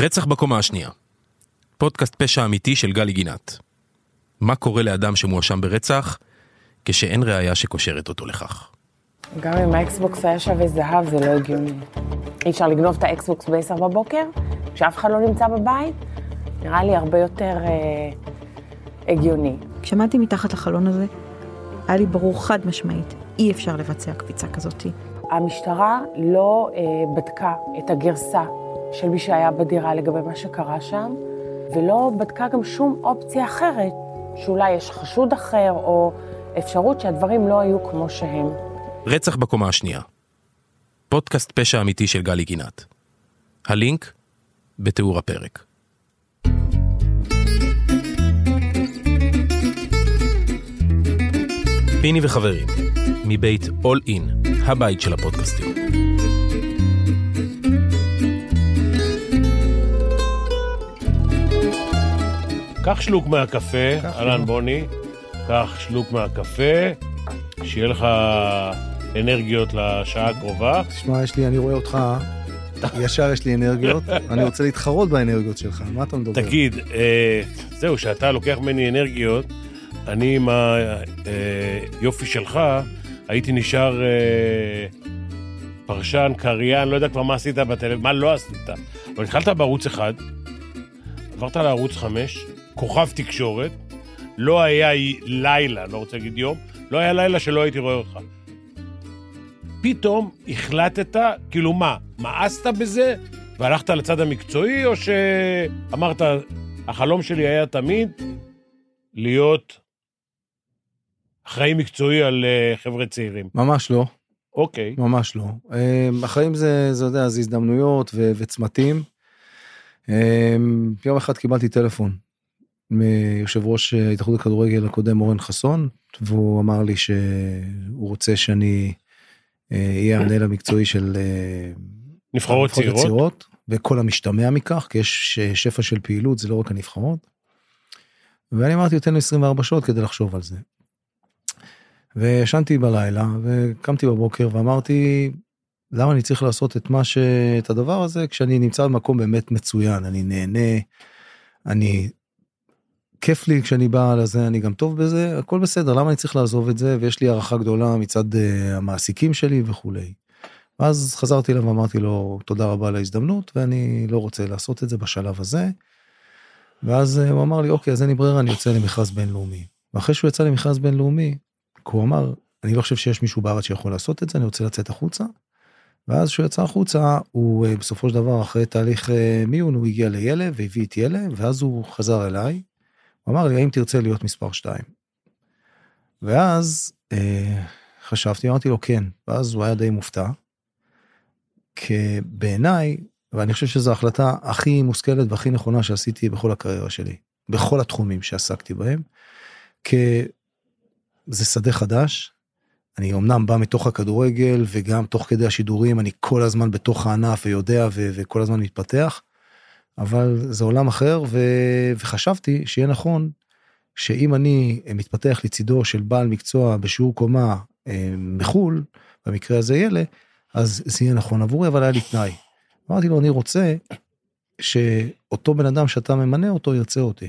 רצח בקומה השנייה. פודקאסט פשע אמיתי של גלי גינת. מה קורה לאדם שמואשם ברצח כשאין ראיה שקושרת אותו לכך? גם אם האקסבוקס היה שווה זהב, זה לא הגיוני. אי אפשר לגנוב את האקסבוקס ב-10 בבוקר, כשאף אחד לא נמצא בבית, נראה לי הרבה יותר אה, הגיוני. כשעמדתי מתחת לחלון הזה, היה לי ברור חד משמעית, אי אפשר לבצע קפיצה כזאתי. המשטרה לא אה, בדקה את הגרסה של מי שהיה בדירה לגבי מה שקרה שם, ולא בדקה גם שום אופציה אחרת, שאולי יש חשוד אחר, או אפשרות שהדברים לא היו כמו שהם. רצח בקומה השנייה. פודקאסט פשע אמיתי של גלי גינת. הלינק בתיאור הפרק. פיני וחברים, מבית All In, הבית של הפודקאסטים. קח שלוק מהקפה, אהלן בוני, קח שלוק מהקפה, שיהיה לך אנרגיות לשעה הקרובה. תשמע, יש לי, אני רואה אותך, ישר יש לי אנרגיות, אני רוצה להתחרות באנרגיות שלך, מה אתה מדבר? תגיד, אה, זהו, שאתה לוקח ממני אנרגיות, אני עם היופי שלך, הייתי נשאר אה, פרשן, קריין, לא יודע כבר מה עשית בטלוויזיה, מה לא עשית. אבל התחלת בערוץ אחד, עברת לערוץ חמש, כוכב תקשורת, לא היה לילה, לא רוצה להגיד יום, לא היה לילה שלא הייתי רואה אותך. פתאום החלטת, כאילו מה, מאסת בזה והלכת לצד המקצועי, או שאמרת, החלום שלי היה תמיד להיות אחראי מקצועי על אה, חבר'ה צעירים. ממש לא, אוקיי. ממש לא. אה, החיים זה, זה יודע, זה הזדמנויות ו- וצמתים. אה, יום אחד קיבלתי טלפון מיושב ראש ההתאחדות לכדורגל הקודם אורן חסון, והוא אמר לי שהוא רוצה שאני אהיה המנהל המקצועי של נבחרות צעירות. הצעירות, וכל המשתמע מכך, כי יש שפע של פעילות, זה לא רק הנבחרות. ואני אמרתי, תן לי 24 שעות כדי לחשוב על זה. וישנתי בלילה, וקמתי בבוקר ואמרתי, למה אני צריך לעשות את מה ש... את הדבר הזה, כשאני נמצא במקום באמת מצוין, אני נהנה, אני... כיף לי כשאני בא לזה, אני גם טוב בזה, הכל בסדר, למה אני צריך לעזוב את זה, ויש לי הערכה גדולה מצד uh, המעסיקים שלי וכולי. ואז חזרתי אליו ואמרתי לו, תודה רבה על ההזדמנות, ואני לא רוצה לעשות את זה בשלב הזה. ואז uh, הוא אמר לי, אוקיי, אז אין לי ברירה, אני יוצא למכרז בינלאומי. ואחרי שהוא יצא למכרז בינלאומי, הוא אמר, אני לא חושב שיש מישהו בארץ שיכול לעשות את זה, אני רוצה לצאת החוצה. ואז כשהוא יצא החוצה, הוא אה, בסופו של דבר, אחרי תהליך מיון, הוא הגיע לילד והביא את ילד, ואז הוא חזר אליי. הוא אמר לי, האם תרצה להיות מספר 2? ואז אה, חשבתי, אמרתי לו, כן. ואז הוא היה די מופתע. כי בעיניי, ואני חושב שזו ההחלטה הכי מושכלת והכי נכונה שעשיתי בכל הקריירה שלי, בכל התחומים שעסקתי בהם. כי זה שדה חדש. אני אמנם בא מתוך הכדורגל וגם תוך כדי השידורים אני כל הזמן בתוך הענף ויודע ו- וכל הזמן מתפתח. אבל זה עולם אחר ו- וחשבתי שיהיה נכון שאם אני מתפתח לצידו של בעל מקצוע בשיעור קומה אה, מחול, במקרה הזה ילה, אז זה יהיה נכון עבורי, אבל היה לי תנאי. אמרתי לו, אני רוצה שאותו בן אדם שאתה ממנה אותו ירצה אותי,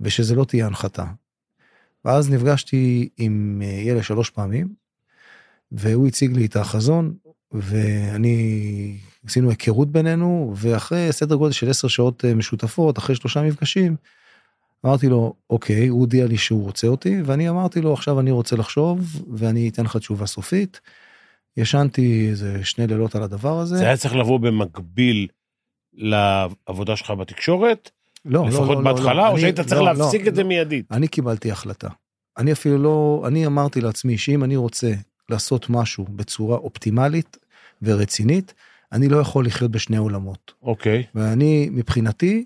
ושזה לא תהיה הנחתה. ואז נפגשתי עם אה, ילד שלוש פעמים, והוא הציג לי את החזון, ואני, עשינו היכרות בינינו, ואחרי סדר גודל של עשר שעות אה, משותפות, אחרי שלושה מפגשים, אמרתי לו, אוקיי, הוא הודיע לי שהוא רוצה אותי, ואני אמרתי לו, עכשיו אני רוצה לחשוב, ואני אתן לך תשובה סופית. ישנתי איזה שני לילות על הדבר הזה. זה היה צריך לבוא במקביל לעבודה שלך בתקשורת? לא, לא, לפחות לא, לא, בהתחלה, לא, או אני- שהיית צריך לא, להפסיק לא, את זה לא. מיידית? אני קיבלתי החלטה. אני אפילו לא, אני אמרתי לעצמי שאם אני רוצה לעשות משהו בצורה אופטימלית ורצינית, אני לא יכול לחיות בשני עולמות. אוקיי. ואני, מבחינתי,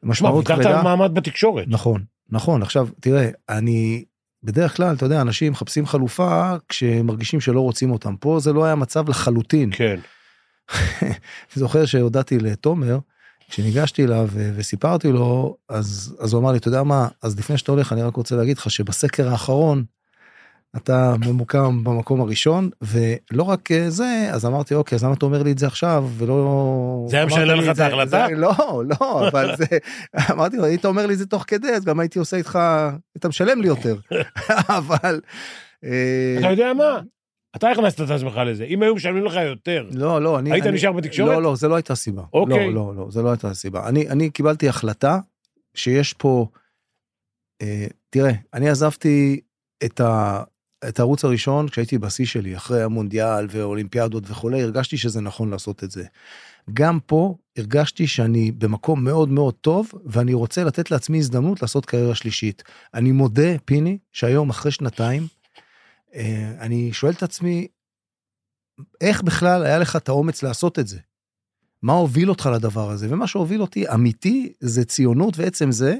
שמע, משמעות ויתרת כבדה... על מעמד בתקשורת. נכון, נכון. עכשיו, תראה, אני... בדרך כלל, אתה יודע, אנשים מחפשים חלופה כשהם מרגישים שלא רוצים אותם. פה זה לא היה מצב לחלוטין. כן. אני זוכר שהודעתי לתומר, כשניגשתי אליו וסיפרתי לו, אז, אז הוא אמר לי, אתה יודע מה, אז לפני שאתה הולך, אני רק רוצה להגיד לך שבסקר האחרון, אתה ממוקם במקום הראשון ולא רק אה, זה אז אמרתי אוקיי אז למה אתה אומר לי את זה עכשיו ולא זה היה משנה לך את ההחלטה? לא לא אבל זה אמרתי לו היית אומר לי את זה תוך כדי אז גם הייתי עושה איתך אתה משלם לי יותר אבל. אה, אתה יודע מה? אתה הכנסת את עצמך לזה. אם היו משלמים לך יותר, לא לא אני היית אני- נשאר בתקשורת? לא לא זה לא הייתה סיבה אוקיי. לא לא לא זה לא הייתה סיבה אני אני קיבלתי החלטה שיש פה אה, תראה אני עזבתי את ה... את הערוץ הראשון כשהייתי בשיא שלי אחרי המונדיאל ואולימפיאדות וכולי הרגשתי שזה נכון לעשות את זה. גם פה הרגשתי שאני במקום מאוד מאוד טוב ואני רוצה לתת לעצמי הזדמנות לעשות קריירה שלישית. אני מודה פיני שהיום אחרי שנתיים אה, אני שואל את עצמי איך בכלל היה לך את האומץ לעשות את זה? מה הוביל אותך לדבר הזה? ומה שהוביל אותי אמיתי זה ציונות ועצם זה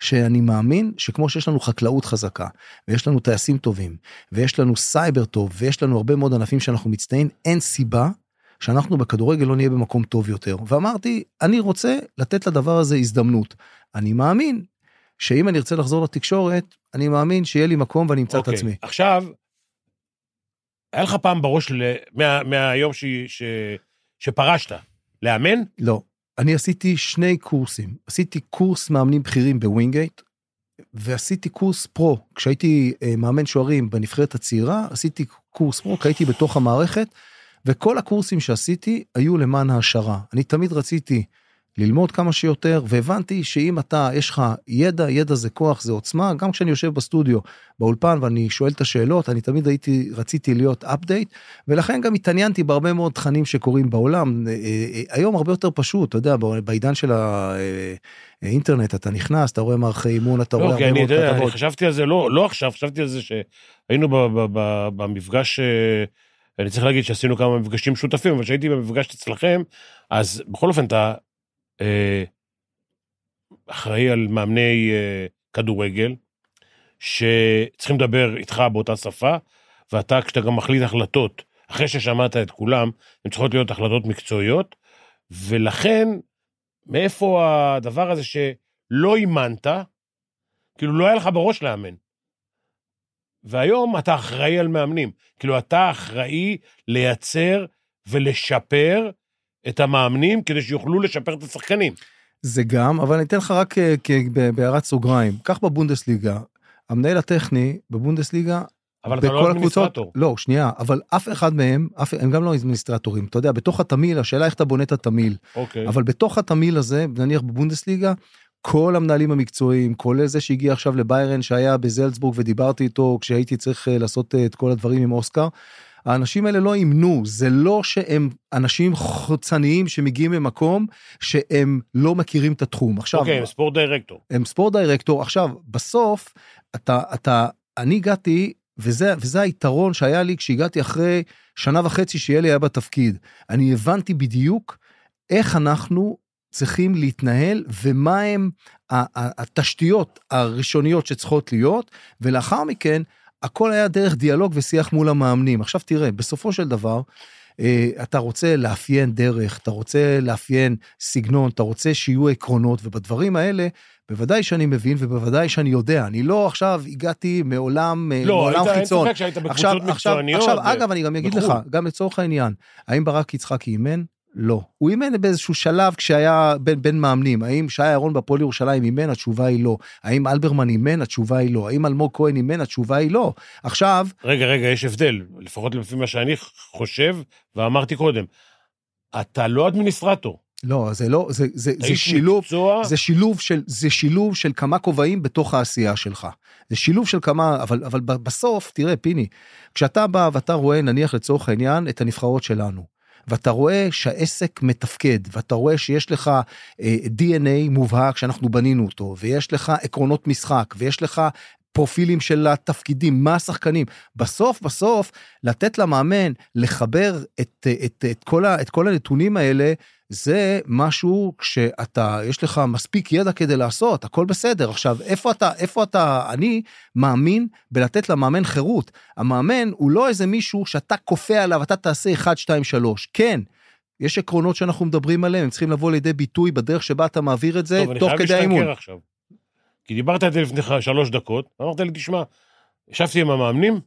שאני מאמין שכמו שיש לנו חקלאות חזקה ויש לנו טייסים טובים ויש לנו סייבר טוב ויש לנו הרבה מאוד ענפים שאנחנו מצטיינים אין סיבה שאנחנו בכדורגל לא נהיה במקום טוב יותר ואמרתי אני רוצה לתת לדבר הזה הזדמנות אני מאמין שאם אני ארצה לחזור לתקשורת אני מאמין שיהיה לי מקום ואני אמצא את אוקיי. עצמי. עכשיו, היה לך פעם בראש, ל... מה... מהיום ש... ש... שפרשת, לאמן? לא. אני עשיתי שני קורסים. עשיתי קורס מאמנים בכירים בווינגייט, ועשיתי קורס פרו. כשהייתי אה, מאמן שוערים בנבחרת הצעירה, עשיתי קורס פרו, כי הייתי בתוך המערכת, וכל הקורסים שעשיתי היו למען העשרה. אני תמיד רציתי ללמוד כמה שיותר, והבנתי שאם אתה, יש לך ידע, ידע זה כוח, זה עוצמה, גם כשאני יושב בסטודיו, באולפן, ואני שואל את השאלות, אני תמיד הייתי, רציתי להיות אפדייט, ולכן גם התעניינתי בהרבה מאוד תכנים שקורים בעולם. אה, אה, היום הרבה יותר פשוט, אתה יודע, בעידן של האינטרנט, אתה נכנס, אתה רואה מערכי אימון, אתה רואה לא, כי הרבה אני, מאוד יודע, אני כתבות. חשבתי על זה, לא, לא עכשיו, חשבתי על זה שהיינו ב, ב, ב, במפגש, אה, אני צריך להגיד שעשינו כמה מפגשים משותפים, אבל כשהייתי במפגש אצלכם, אז בכל אופן אתה אה, אחראי על מאמני אה, כדורגל, שצריכים לדבר איתך באותה שפה, ואתה, כשאתה גם מחליט החלטות, אחרי ששמעת את כולם, הן צריכות להיות החלטות מקצועיות, ולכן, מאיפה הדבר הזה שלא אימנת, כאילו לא היה לך בראש לאמן. והיום אתה אחראי על מאמנים. כאילו אתה אחראי לייצר ולשפר את המאמנים כדי שיוכלו לשפר את השחקנים. זה גם, אבל אני אתן לך רק אה, בהערת סוגריים. קח בבונדסליגה, המנהל הטכני בבונדסליגה, אבל אתה לא אדמיניסטרטור. לא, שנייה, אבל אף אחד מהם, אף, הם גם לא אדמיניסטרטורים. אתה יודע, בתוך התמיל, השאלה איך אתה בונה את התמיל. אוקיי. אבל בתוך התמיל הזה, נניח בבונדסליגה, כל המנהלים המקצועיים, כולל זה שהגיע עכשיו לביירן שהיה בזלצבורג ודיברתי איתו כשהייתי צריך אה, לעשות אה, את כל הדברים עם אוסקר, האנשים האלה לא אימנו, זה לא שהם אנשים חוצניים שמגיעים ממקום שהם לא מכירים את התחום. עכשיו, אוקיי, הם ספורט דירקטור. הם ספורט דירקטור עכשיו בסוף אתה אתה אני הגעתי וזה וזה היתרון שהיה לי כשהגעתי אחרי שנה וחצי שיאלי היה בתפקיד אני הבנתי בדיוק איך אנחנו צריכים להתנהל ומה הם התשתיות הראשוניות שצריכות להיות ולאחר מכן הכל היה דרך דיאלוג ושיח מול המאמנים עכשיו תראה בסופו של דבר. אה, אתה רוצה לאפיין דרך, אתה רוצה לאפיין סגנון, אתה רוצה שיהיו עקרונות, ובדברים האלה, בוודאי שאני מבין ובוודאי שאני יודע. אני לא עכשיו הגעתי מעולם, אה, לא, מעולם היית- אין חיצון. ספק שהיית עכשיו, בקבוצות עכשיו, מקצועניות. עכשיו, ו- אגב, אני גם אגיד לך, בחו"ל. גם לצורך העניין, האם ברק יצחקי אימן? לא. הוא אימן באיזשהו שלב כשהיה בין, בין מאמנים. האם שי אהרון בפועל ירושלים אימן? התשובה היא לא. האם אלברמן אימן? התשובה היא לא. האם אלמוג כהן אימן? התשובה היא לא. עכשיו, רגע, רגע, יש הבדל, לפחות לפי מה שאני חושב, ואמרתי קודם. אתה לא אדמיניסטרטור. לא, זה לא, זה, זה, זה שילוב, מקצוע, זה שילוב של זה שילוב של כמה כובעים בתוך העשייה שלך. זה שילוב של כמה אבל אבל בסוף תראה פיני כשאתה בא ואתה רואה נניח לצורך העניין את הנבחרות שלנו. ואתה רואה שהעסק מתפקד ואתה רואה שיש לך אה, DNA מובהק שאנחנו בנינו אותו ויש לך עקרונות משחק ויש לך פרופילים של התפקידים מה השחקנים. בסוף בסוף לתת למאמן לחבר את, את, את, כל, ה, את כל הנתונים האלה זה משהו שאתה יש לך מספיק ידע כדי לעשות הכל בסדר עכשיו איפה אתה איפה אתה אני מאמין בלתת למאמן חירות המאמן הוא לא איזה מישהו שאתה כופה עליו אתה תעשה 1 2 3 כן. יש עקרונות שאנחנו מדברים עליהם הם צריכים לבוא לידי ביטוי בדרך שבה אתה מעביר את זה טוב, אני תוך חייב כדי האימון. להשתנקר עכשיו. כי דיברת על זה לפני שלוש דקות, אמרת לי, תשמע, ישבתי עם המאמנים,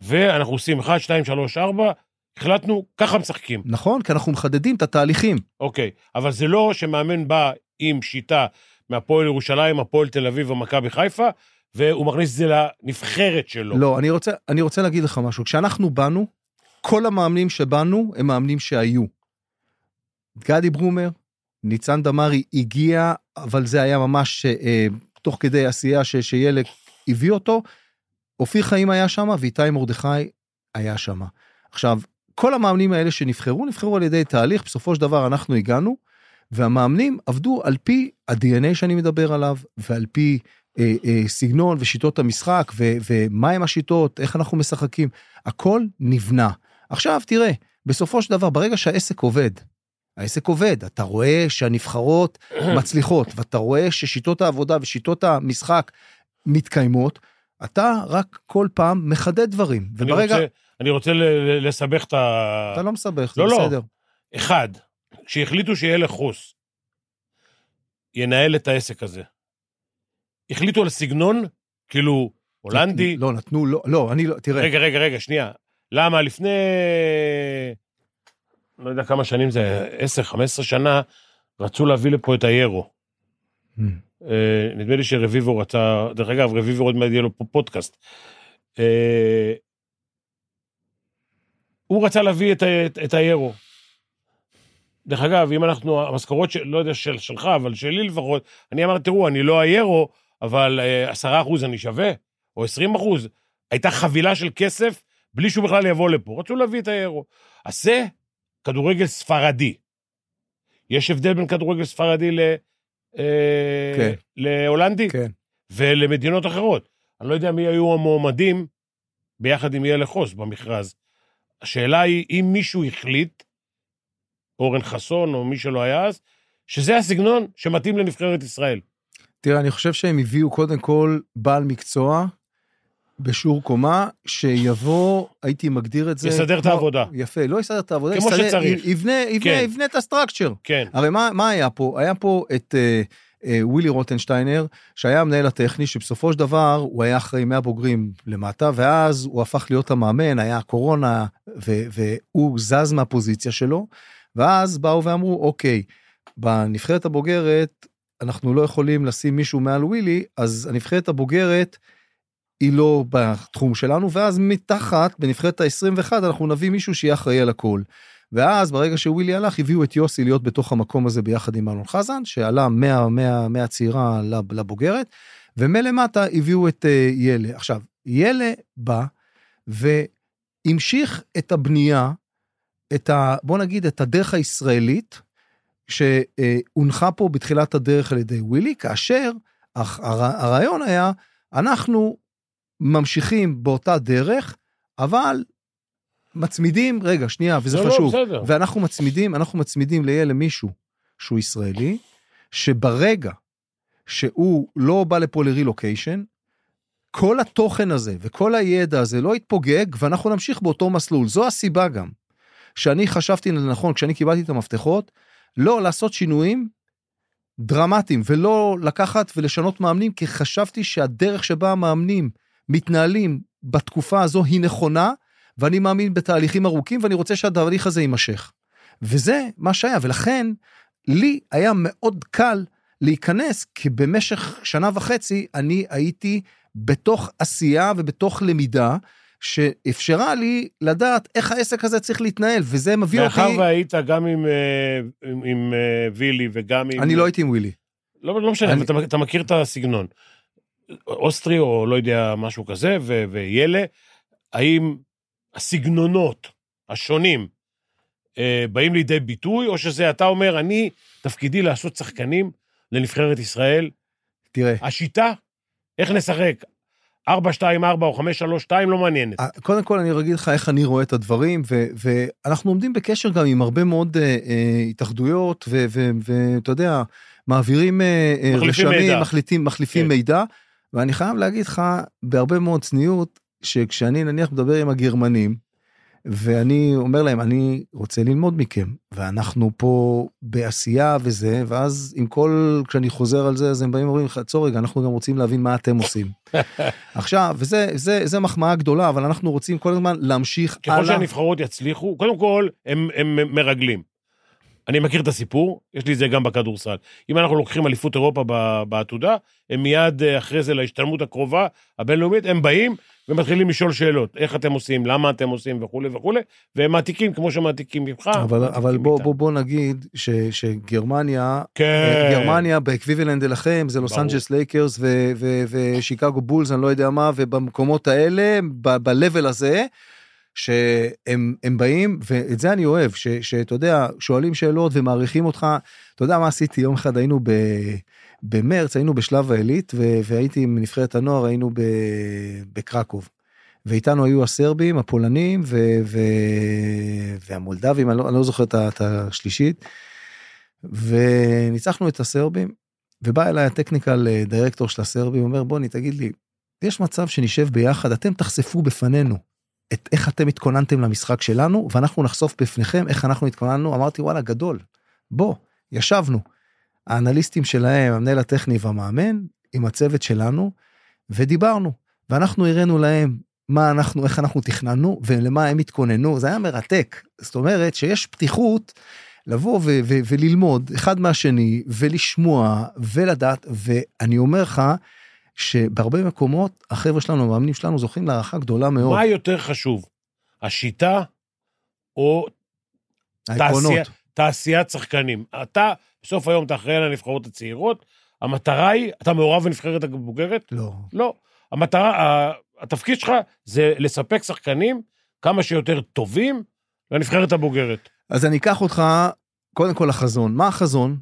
ואנחנו עושים 1, 2, 3, 4, החלטנו, ככה משחקים. נכון, כי אנחנו מחדדים את התהליכים. אוקיי, אבל זה לא שמאמן בא עם שיטה מהפועל ירושלים, הפועל תל אביב ומכבי חיפה, והוא מכניס את זה לנבחרת שלו. לא, אני רוצה, אני רוצה להגיד לך משהו. כשאנחנו באנו, כל המאמנים שבאנו הם מאמנים שהיו. גדי ברומר, ניצן דמארי הגיע, אבל זה היה ממש אה, תוך כדי עשייה ש, שילד הביא אותו. אופיר חיים היה שם ואיתי מרדכי היה שם. עכשיו, כל המאמנים האלה שנבחרו, נבחרו על ידי תהליך, בסופו של דבר אנחנו הגענו, והמאמנים עבדו על פי ה-DNA שאני מדבר עליו, ועל פי אה, אה, סגנון ושיטות המשחק, ו, ומהם השיטות, איך אנחנו משחקים, הכל נבנה. עכשיו תראה, בסופו של דבר, ברגע שהעסק עובד, העסק עובד, אתה רואה שהנבחרות מצליחות, ואתה רואה ששיטות העבודה ושיטות המשחק מתקיימות, אתה רק כל פעם מחדד דברים. אני וברגע... רוצה, אני רוצה לסבך את ה... אתה לא מסבך, זה לא, לא. בסדר. אחד, כשהחליטו שיהיה לחוס, ינהל את העסק הזה. החליטו על סגנון, כאילו, הולנדי. לא, נתנו, לא, לא, אני לא, תראה. רגע, רגע, רגע, שנייה. למה? לפני... לא יודע כמה שנים זה, 10-15 שנה, רצו להביא לפה את היורו. Hmm. אה, נדמה לי שרביבו רצה, דרך אגב, רביבו עוד מעט יהיה לו פה פודקאסט. הוא רצה להביא את, את, את היורו. דרך אגב, אם אנחנו, המשכורות, של, לא יודע של, שלך, אבל שלי לפחות, אני אמרתי, תראו, אני לא היורו, אבל אה, עשרה אחוז אני שווה, או עשרים אחוז. הייתה חבילה של כסף בלי שהוא בכלל יבוא לפה. רצו להביא את היורו. אז זה כדורגל ספרדי. יש הבדל בין כדורגל ספרדי ל... אה, כן. להולנדי כן. ולמדינות אחרות. אני לא יודע מי היו המועמדים ביחד עם יאלה חוס במכרז. השאלה היא, אם מישהו החליט, אורן חסון או מי שלא היה אז, שזה הסגנון שמתאים לנבחרת ישראל. תראה, אני חושב שהם הביאו קודם כל בעל מקצוע בשיעור קומה, שיבוא, הייתי מגדיר את זה... יסדר את כמו- העבודה. יפה, לא יסדר את העבודה, כמו יסדר- שצריך. יבנה, יבנה, כן. יבנה את הסטרקצ'ר. כן. הרי מה, מה היה פה? היה פה את אה, ווילי רוטנשטיינר, שהיה המנהל הטכני, שבסופו של דבר הוא היה אחראי מהבוגרים למטה, ואז הוא הפך להיות המאמן, היה קורונה, ו- והוא זז מהפוזיציה שלו, ואז באו ואמרו, אוקיי, בנבחרת הבוגרת, אנחנו לא יכולים לשים מישהו מעל ווילי, אז הנבחרת הבוגרת היא לא בתחום שלנו, ואז מתחת, בנבחרת ה-21, אנחנו נביא מישהו שיהיה אחראי על הכל. ואז ברגע שווילי הלך הביאו את יוסי להיות בתוך המקום הזה ביחד עם אלון חזן שעלה מה, מה, מהצעירה לב- לבוגרת ומלמטה הביאו את uh, ילה. עכשיו ילה בא והמשיך את הבנייה, את ה... בוא נגיד את הדרך הישראלית שהונחה פה בתחילת הדרך על ידי ווילי כאשר הר- הרעיון היה אנחנו ממשיכים באותה דרך אבל מצמידים רגע שנייה וזה לא, לא, חשוב בסדר. ואנחנו מצמידים אנחנו מצמידים ליהיה למישהו שהוא ישראלי שברגע שהוא לא בא לפה לרילוקיישן כל התוכן הזה וכל הידע הזה לא יתפוגג ואנחנו נמשיך באותו מסלול זו הסיבה גם שאני חשבתי לנכון כשאני קיבלתי את המפתחות לא לעשות שינויים דרמטיים ולא לקחת ולשנות מאמנים כי חשבתי שהדרך שבה המאמנים מתנהלים בתקופה הזו היא נכונה ואני מאמין בתהליכים ארוכים ואני רוצה שהתהליך הזה יימשך. וזה מה שהיה ולכן לי היה מאוד קל להיכנס כי במשך שנה וחצי אני הייתי בתוך עשייה ובתוך למידה שאפשרה לי לדעת איך העסק הזה צריך להתנהל וזה מביא אותי, מאחר והיית גם עם, אה, עם, עם אה, וילי וגם עם... אני לא הייתי עם ווילי. לא, לא משנה, אני- אתה, אתה מכיר את הסגנון. אוסטרי או לא יודע, משהו כזה, ו, וילה, האם הסגנונות השונים אה, באים לידי ביטוי, או שזה אתה אומר, אני, תפקידי לעשות שחקנים לנבחרת ישראל. תראה, השיטה, איך נשחק? 4-2-4 או 5-3-2 לא מעניינת. קודם כל אני אגיד לך איך אני רואה את הדברים ו- ואנחנו עומדים בקשר גם עם הרבה מאוד אה, אה, התאחדויות ו- ו- ואתה יודע מעבירים אה, אה, מחליפים רשמים מידע. מחליטים מחליפים כן. מידע ואני חייב להגיד לך בהרבה מאוד צניעות שכשאני נניח מדבר עם הגרמנים ואני אומר להם, אני רוצה ללמוד מכם, ואנחנו פה בעשייה וזה, ואז עם כל, כשאני חוזר על זה, אז הם באים ואומרים לך, עצור רגע, אנחנו גם רוצים להבין מה אתם עושים. עכשיו, וזה זה, זה מחמאה גדולה, אבל אנחנו רוצים כל הזמן להמשיך ככל שהנבחרות יצליחו, קודם כל, הם, הם מרגלים. אני מכיר את הסיפור, יש לי את זה גם בכדורסל. אם אנחנו לוקחים אליפות אירופה בעתודה, הם מיד אה, אחרי זה להשתלמות הקרובה, הבינלאומית, הם באים ומתחילים לשאול שאלות. איך אתם עושים, למה אתם עושים וכולי וכולי, והם מעתיקים כמו שמעתיקים ממך. אבל, אבל בוא, איתם. בוא, בוא נגיד ש, שגרמניה, כן. גרמניה ב equivalent אליכם זה לוס אנג'לס לייקרס ושיקגו בולס אני לא יודע מה ובמקומות האלה ב level הזה. שהם הם באים ואת זה אני אוהב שאתה יודע שואלים שאלות ומעריכים אותך אתה יודע מה עשיתי יום אחד היינו ב... במרץ היינו בשלב העילית והייתי עם נבחרת הנוער היינו. בקרקוב. ואיתנו היו הסרבים הפולנים ו- ו- והמולדבים אני לא, אני לא זוכר את השלישית. וניצחנו את הסרבים ובא אליי הטכניקל אה, דירקטור של הסרבים אומר בוני תגיד לי יש מצב שנשב ביחד אתם תחשפו בפנינו את איך אתם התכוננתם למשחק שלנו ואנחנו נחשוף בפניכם איך אנחנו התכוננו אמרתי וואלה גדול בוא ישבנו. האנליסטים שלהם המנהל הטכני והמאמן עם הצוות שלנו ודיברנו ואנחנו הראינו להם מה אנחנו איך אנחנו תכננו ולמה הם התכוננו זה היה מרתק זאת אומרת שיש פתיחות לבוא ו- ו- וללמוד אחד מהשני ולשמוע ולדעת ואני אומר לך שבהרבה מקומות החבר'ה שלנו המאמנים שלנו זוכים להערכה גדולה מאוד מה יותר חשוב, השיטה או העקרונות. תעשיית שחקנים? אתה, בסוף היום אתה אחראי על הנבחרות הצעירות, המטרה היא, אתה מעורב בנבחרת הבוגרת? לא לא. המטרה, התפקיד שלך זה לספק שחקנים כמה שיותר טובים לנבחרת הבוגרת. אז אני אקח אותך קודם כל לחזון מה החזון.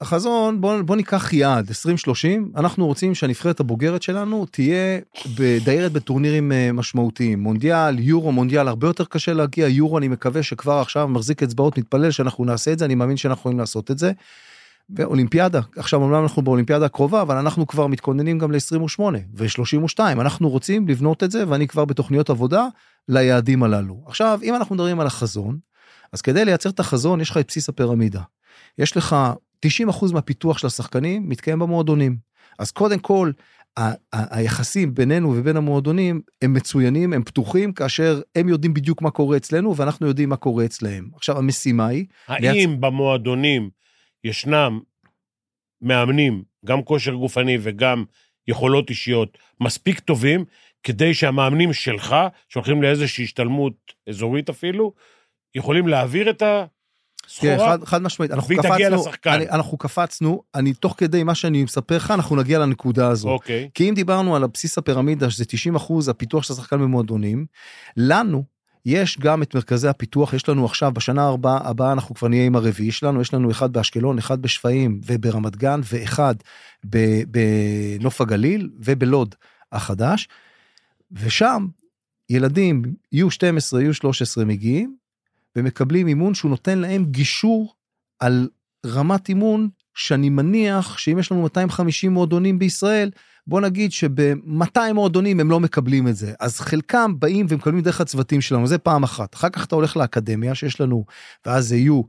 החזון בוא, בוא ניקח יעד 2030 אנחנו רוצים שהנבחרת הבוגרת שלנו תהיה בדיירת בטורנירים אה, משמעותיים מונדיאל יורו מונדיאל הרבה יותר קשה להגיע יורו אני מקווה שכבר עכשיו מחזיק אצבעות מתפלל שאנחנו נעשה את זה אני מאמין שאנחנו יכולים לעשות את זה. ואולימפיאדה עכשיו אומנם אנחנו באולימפיאדה הקרובה אבל אנחנו כבר מתכוננים גם ל-28 ו-32 אנחנו רוצים לבנות את זה ואני כבר בתוכניות עבודה ליעדים הללו עכשיו אם אנחנו מדברים על החזון אז כדי לייצר את החזון יש לך את בסיס הפירמידה. יש לך 90% מהפיתוח של השחקנים מתקיים במועדונים. אז קודם כל ה- ה- היחסים בינינו ובין המועדונים הם מצוינים הם פתוחים כאשר הם יודעים בדיוק מה קורה אצלנו ואנחנו יודעים מה קורה אצלהם. עכשיו המשימה היא האם במועדונים ישנם מאמנים, גם כושר גופני וגם יכולות אישיות, מספיק טובים, כדי שהמאמנים שלך, שהולכים לאיזושהי השתלמות אזורית אפילו, יכולים להעביר את תראה, הסחורה? חד, חד משמעית אנחנו והיא תגיע קפצנו לשחקן. אני, אנחנו קפצנו אני תוך כדי מה שאני מספר לך אנחנו נגיע לנקודה הזו. אוקיי. כי אם דיברנו על הבסיס הפירמידה שזה 90 אחוז הפיתוח של השחקן במועדונים, לנו יש גם את מרכזי הפיתוח, יש לנו עכשיו בשנה הבאה, הבאה אנחנו כבר נהיה עם הרביעי שלנו, יש לנו אחד באשקלון, אחד בשפיים וברמת גן ואחד בנוף הגליל ובלוד החדש. ושם ילדים U12, U13 מגיעים ומקבלים אימון שהוא נותן להם גישור על רמת אימון שאני מניח שאם יש לנו 250 מועדונים בישראל, בוא נגיד שב-200 מועדונים הם לא מקבלים את זה. אז חלקם באים ומקבלים דרך הצוותים שלנו, זה פעם אחת. אחר כך אתה הולך לאקדמיה שיש לנו, ואז זה יהיו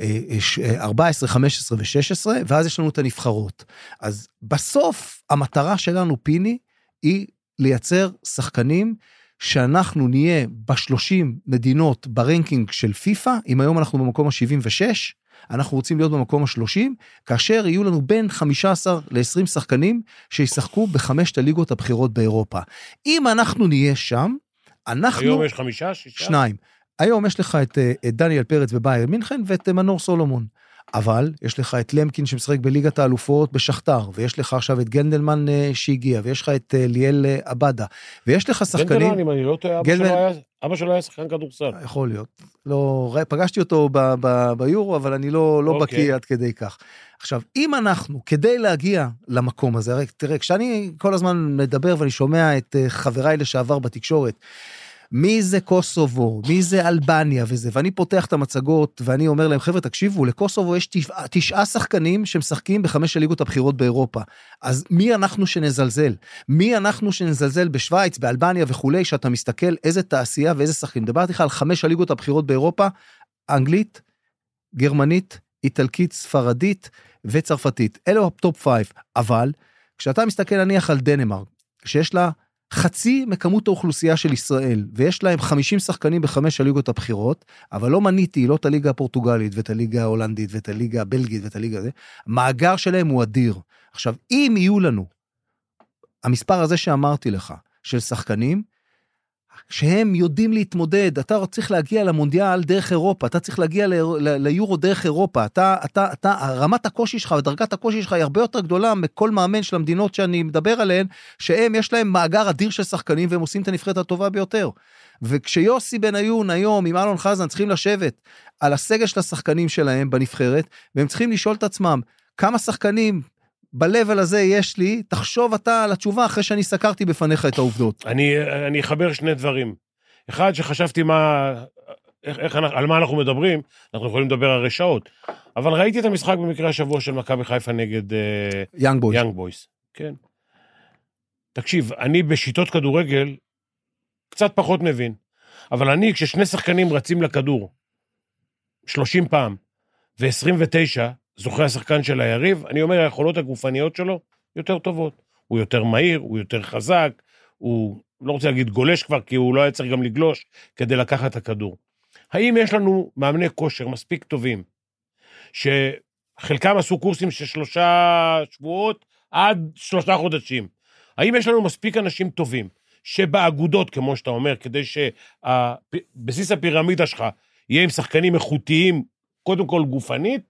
אה, אה, ש- אה, 14, 15 ו-16, ואז יש לנו את הנבחרות. אז בסוף המטרה שלנו, פיני, היא לייצר שחקנים שאנחנו נהיה ב-30 מדינות ב ranking של פיפא, אם היום אנחנו במקום ה-76, אנחנו רוצים להיות במקום ה-30, כאשר יהיו לנו בין 15 ל-20 שחקנים שישחקו בחמשת הליגות הבכירות באירופה. אם אנחנו נהיה שם, אנחנו... היום יש חמישה, שישה? שניים. היום יש לך את, אה, את דניאל פרץ בביירן מינכן ואת אה, מנור סולומון. אבל יש לך את למקין שמשחק בליגת האלופות בשכתר, ויש לך עכשיו את גנדלמן אה, שהגיע, ויש לך את אה, ליאל אה, עבדה, ויש לך שחקנים... גנדלמן, אם אני לא טועה, גנדל- אבא שלו היה שחקן כדורסל. יכול להיות. לא, פגשתי אותו ב, ב, ביורו, אבל אני לא, לא אוקיי. בקיא עד כדי כך. עכשיו, אם אנחנו, כדי להגיע למקום הזה, הרי תראה, כשאני כל הזמן מדבר ואני שומע את חבריי לשעבר בתקשורת, מי זה קוסובו, מי זה אלבניה וזה, ואני פותח את המצגות ואני אומר להם, חבר'ה, תקשיבו, לקוסובו יש תשעה, תשעה שחקנים שמשחקים בחמש הליגות הבכירות באירופה. אז מי אנחנו שנזלזל? מי אנחנו שנזלזל בשוויץ, באלבניה וכולי, שאתה מסתכל איזה תעשייה ואיזה שחקנים. דיברתי לך על חמש הליגות הבכירות באירופה, אנגלית, גרמנית, איטלקית, ספרדית וצרפתית. אלו ה top five. אבל כשאתה מסתכל נניח על דנמרק, שיש לה חצי מכמות האוכלוסייה של ישראל, ויש להם 50 שחקנים בחמש הליגות הבכירות, אבל לא מניתי לא את הליגה הפורטוגלית ואת הליגה ההולנדית ואת הליגה הבלגית ואת הליגה הזה, המאגר שלהם הוא אדיר. עכשיו, אם יהיו לנו המספר הזה שאמרתי לך, של שחקנים, שהם יודעים להתמודד, אתה צריך להגיע למונדיאל דרך אירופה, אתה צריך להגיע ליורו דרך אירופה, אתה, אתה, אתה, רמת הקושי שלך ודרגת הקושי שלך היא הרבה יותר גדולה מכל מאמן של המדינות שאני מדבר עליהן, שהם יש להם מאגר אדיר של שחקנים והם עושים את הנבחרת הטובה ביותר. וכשיוסי בניון היום עם אלון חזן צריכים לשבת על הסגל של השחקנים שלהם בנבחרת, והם צריכים לשאול את עצמם, כמה שחקנים ב-level הזה יש לי, תחשוב אתה על התשובה אחרי שאני סקרתי בפניך את העובדות. אני, אני אחבר שני דברים. אחד, שחשבתי מה, איך, איך, אנחנו- על מה אנחנו מדברים, אנחנו יכולים לדבר הרי שעות, אבל ראיתי את המשחק במקרה השבוע של מכבי חיפה נגד יאנג בויז. יאנג בויס. כן. תקשיב, אני בשיטות כדורגל קצת פחות מבין, אבל אני, כששני שחקנים רצים לכדור 30 פעם ו-29 זוכה השחקן של היריב, אני אומר, היכולות הגופניות שלו יותר טובות. הוא יותר מהיר, הוא יותר חזק, הוא, לא רוצה להגיד גולש כבר, כי הוא לא היה צריך גם לגלוש כדי לקחת את הכדור. האם יש לנו מאמני כושר מספיק טובים, שחלקם עשו קורסים של שלושה שבועות עד שלושה חודשים? האם יש לנו מספיק אנשים טובים שבאגודות, כמו שאתה אומר, כדי שבסיס הפירמידה שלך יהיה עם שחקנים איכותיים, קודם כל גופנית,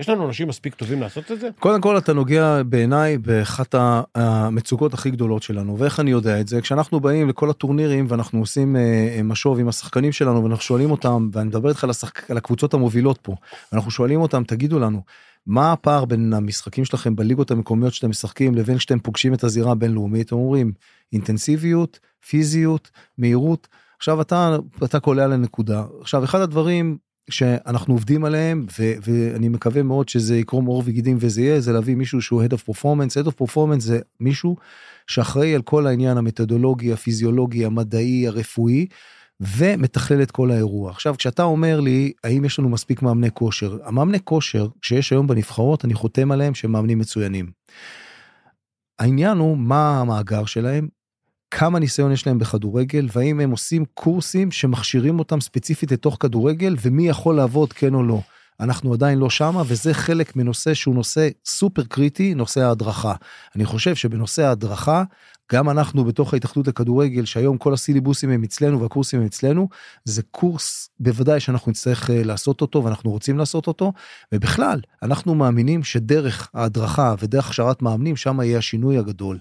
יש לנו אנשים מספיק טובים לעשות את זה? קודם כל אתה נוגע בעיניי באחת המצוקות הכי גדולות שלנו ואיך אני יודע את זה? כשאנחנו באים לכל הטורנירים ואנחנו עושים אה, אה, משוב עם השחקנים שלנו ואנחנו שואלים אותם ואני מדבר איתך על, השחק... על הקבוצות המובילות פה אנחנו שואלים אותם תגידו לנו מה הפער בין המשחקים שלכם בליגות המקומיות שאתם משחקים לבין כשאתם פוגשים את הזירה הבינלאומית? הם אומרים אינטנסיביות פיזיות מהירות. עכשיו אתה אתה קולע לנקודה. עכשיו אחד הדברים שאנחנו עובדים עליהם ו- ואני מקווה מאוד שזה יקרום עור וגידים וזה יהיה זה להביא מישהו שהוא Head of Performance, Head of Performance זה מישהו שאחראי על כל העניין המתודולוגי, הפיזיולוגי, המדעי, הרפואי ומתכלל את כל האירוע. עכשיו כשאתה אומר לי האם יש לנו מספיק מאמני כושר, המאמני כושר שיש היום בנבחרות אני חותם עליהם שהם מאמנים מצוינים. העניין הוא מה המאגר שלהם, כמה ניסיון יש להם בכדורגל והאם הם עושים קורסים שמכשירים אותם ספציפית לתוך כדורגל ומי יכול לעבוד כן או לא. אנחנו עדיין לא שמה וזה חלק מנושא שהוא נושא סופר קריטי נושא ההדרכה. אני חושב שבנושא ההדרכה גם אנחנו בתוך ההתאחדות לכדורגל שהיום כל הסילבוסים הם אצלנו והקורסים הם אצלנו זה קורס בוודאי שאנחנו נצטרך אה, לעשות אותו ואנחנו רוצים לעשות אותו ובכלל אנחנו מאמינים שדרך ההדרכה ודרך הכשרת מאמנים שם יהיה השינוי הגדול.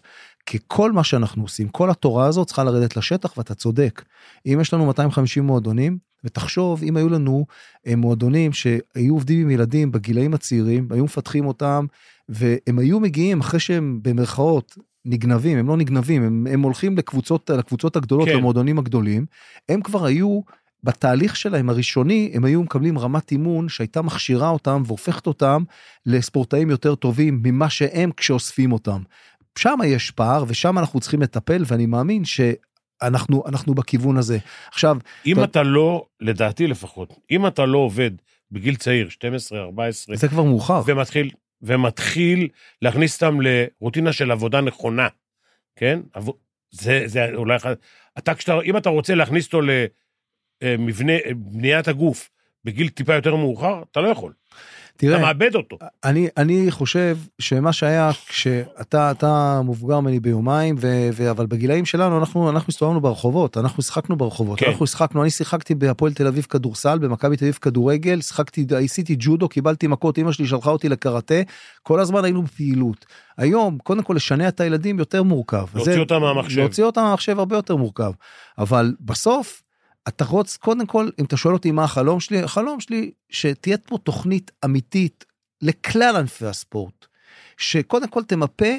כי כל מה שאנחנו עושים כל התורה הזאת צריכה לרדת לשטח ואתה צודק אם יש לנו 250 מועדונים ותחשוב אם היו לנו אה, מועדונים שהיו עובדים עם ילדים בגילאים הצעירים היו מפתחים אותם והם היו מגיעים אחרי שהם במרכאות נגנבים הם לא נגנבים הם, הם הולכים לקבוצות לקבוצות הגדולות כן. למועדונים הגדולים הם כבר היו בתהליך שלהם הראשוני הם היו מקבלים רמת אימון שהייתה מכשירה אותם והופכת אותם לספורטאים יותר טובים ממה שהם כשאוספים אותם. שם יש פער ושם אנחנו צריכים לטפל ואני מאמין שאנחנו אנחנו בכיוון הזה. עכשיו אם טוב. אתה לא, לדעתי לפחות, אם אתה לא עובד בגיל צעיר, 12, 14, זה כבר מאוחר. ומתחיל, ומתחיל להכניס אותם לרוטינה של עבודה נכונה, כן? זה, זה אולי אחד... אתה, כשאתה, אם אתה רוצה להכניס אותו למבנה, בניית הגוף בגיל טיפה יותר מאוחר, אתה לא יכול. אתה תראה, מאבד אותו. אני אני חושב שמה שהיה כשאתה אתה מבוגר ממני ביומיים ו, ו, אבל בגילאים שלנו אנחנו אנחנו הסתובבנו ברחובות אנחנו שיחקנו ברחובות כן. אנחנו שיחקנו אני שיחקתי בהפועל תל אביב כדורסל במכבי תל אביב כדורגל שיחקתי עשיתי ג'ודו קיבלתי מכות אמא שלי שלחה אותי לקראטה כל הזמן היינו בפעילות היום קודם כל לשנע את הילדים יותר מורכב להוציא אותם מהמחשב. להוציא אותם מהמחשב הרבה יותר מורכב אבל בסוף. אתה רוץ קודם כל אם אתה שואל אותי מה החלום שלי החלום שלי שתהיה פה תוכנית אמיתית לכלל ענפי הספורט שקודם כל תמפה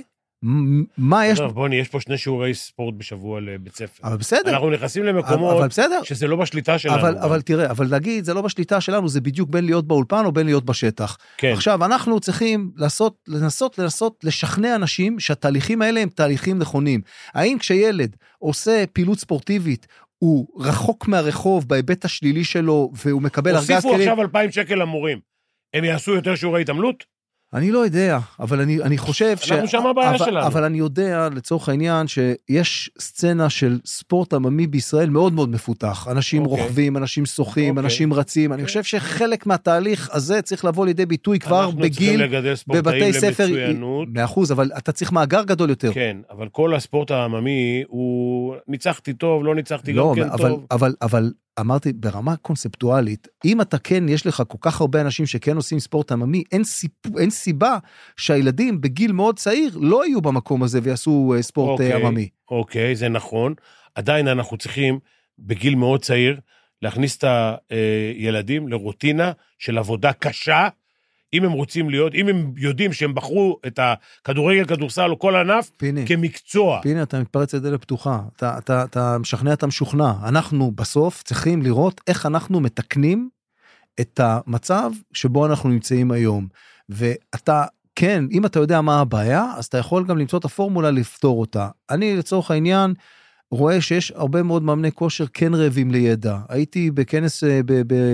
מה יש... בוני, יש פה שני שיעורי ספורט בשבוע לבית ספר. אבל בסדר, אנחנו נכנסים אבל למקומות בסדר. שזה לא בשליטה שלנו. אבל. אבל תראה, אבל להגיד, זה לא בשליטה שלנו, זה בדיוק בין להיות באולפן או בין להיות בשטח. כן, עכשיו, אנחנו צריכים לעשות, לנסות, לנסות לשכנע אנשים שהתהליכים האלה הם תהליכים נכונים. האם כשילד עושה פעילות ספורטיבית, הוא רחוק מהרחוב בהיבט השלילי שלו, והוא מקבל ארגז הוסיפו כלים? עכשיו 2,000 שקל למורים. הם יעשו יותר שיעורי התעמלות? אני לא יודע, אבל אני, אני חושב ש... אנחנו שם הבעיה אבל, שלנו. אבל אני יודע, לצורך העניין, שיש סצנה של ספורט עממי בישראל מאוד מאוד מפותח. אנשים אוקיי. רוכבים, אנשים שוחים, אוקיי. אנשים רצים. אני אוקיי. חושב שחלק מהתהליך הזה צריך לבוא לידי ביטוי כבר אנחנו צריכים בגיל, לגדל ספורטאים בבתי ספר. למצוינות. מאה אחוז, אבל אתה צריך מאגר גדול יותר. כן, אבל כל הספורט העממי הוא ניצחתי טוב, לא ניצחתי לא, גם כן אבל, טוב. אבל, אבל אמרתי, ברמה קונספטואלית, אם אתה כן, יש לך כל כך הרבה אנשים שכן עושים ספורט עממי, אין, סיפ... אין סיבה שהילדים בגיל מאוד צעיר לא יהיו במקום הזה ויעשו אה, ספורט אה, אוקיי. עממי. אוקיי, זה נכון. עדיין אנחנו צריכים, בגיל מאוד צעיר, להכניס את הילדים לרוטינה של עבודה קשה. אם הם רוצים להיות, אם הם יודעים שהם בחרו את הכדורגל, כדורסל או כל ענף פיני, כמקצוע. פיני, אתה מתפרץ לדלת פתוחה. אתה, אתה, אתה משכנע, אתה משוכנע. אנחנו בסוף צריכים לראות איך אנחנו מתקנים את המצב שבו אנחנו נמצאים היום. ואתה, כן, אם אתה יודע מה הבעיה, אז אתה יכול גם למצוא את הפורמולה לפתור אותה. אני, לצורך העניין, רואה שיש הרבה מאוד מאמני כושר כן רעבים לידע. הייתי בכנס אה,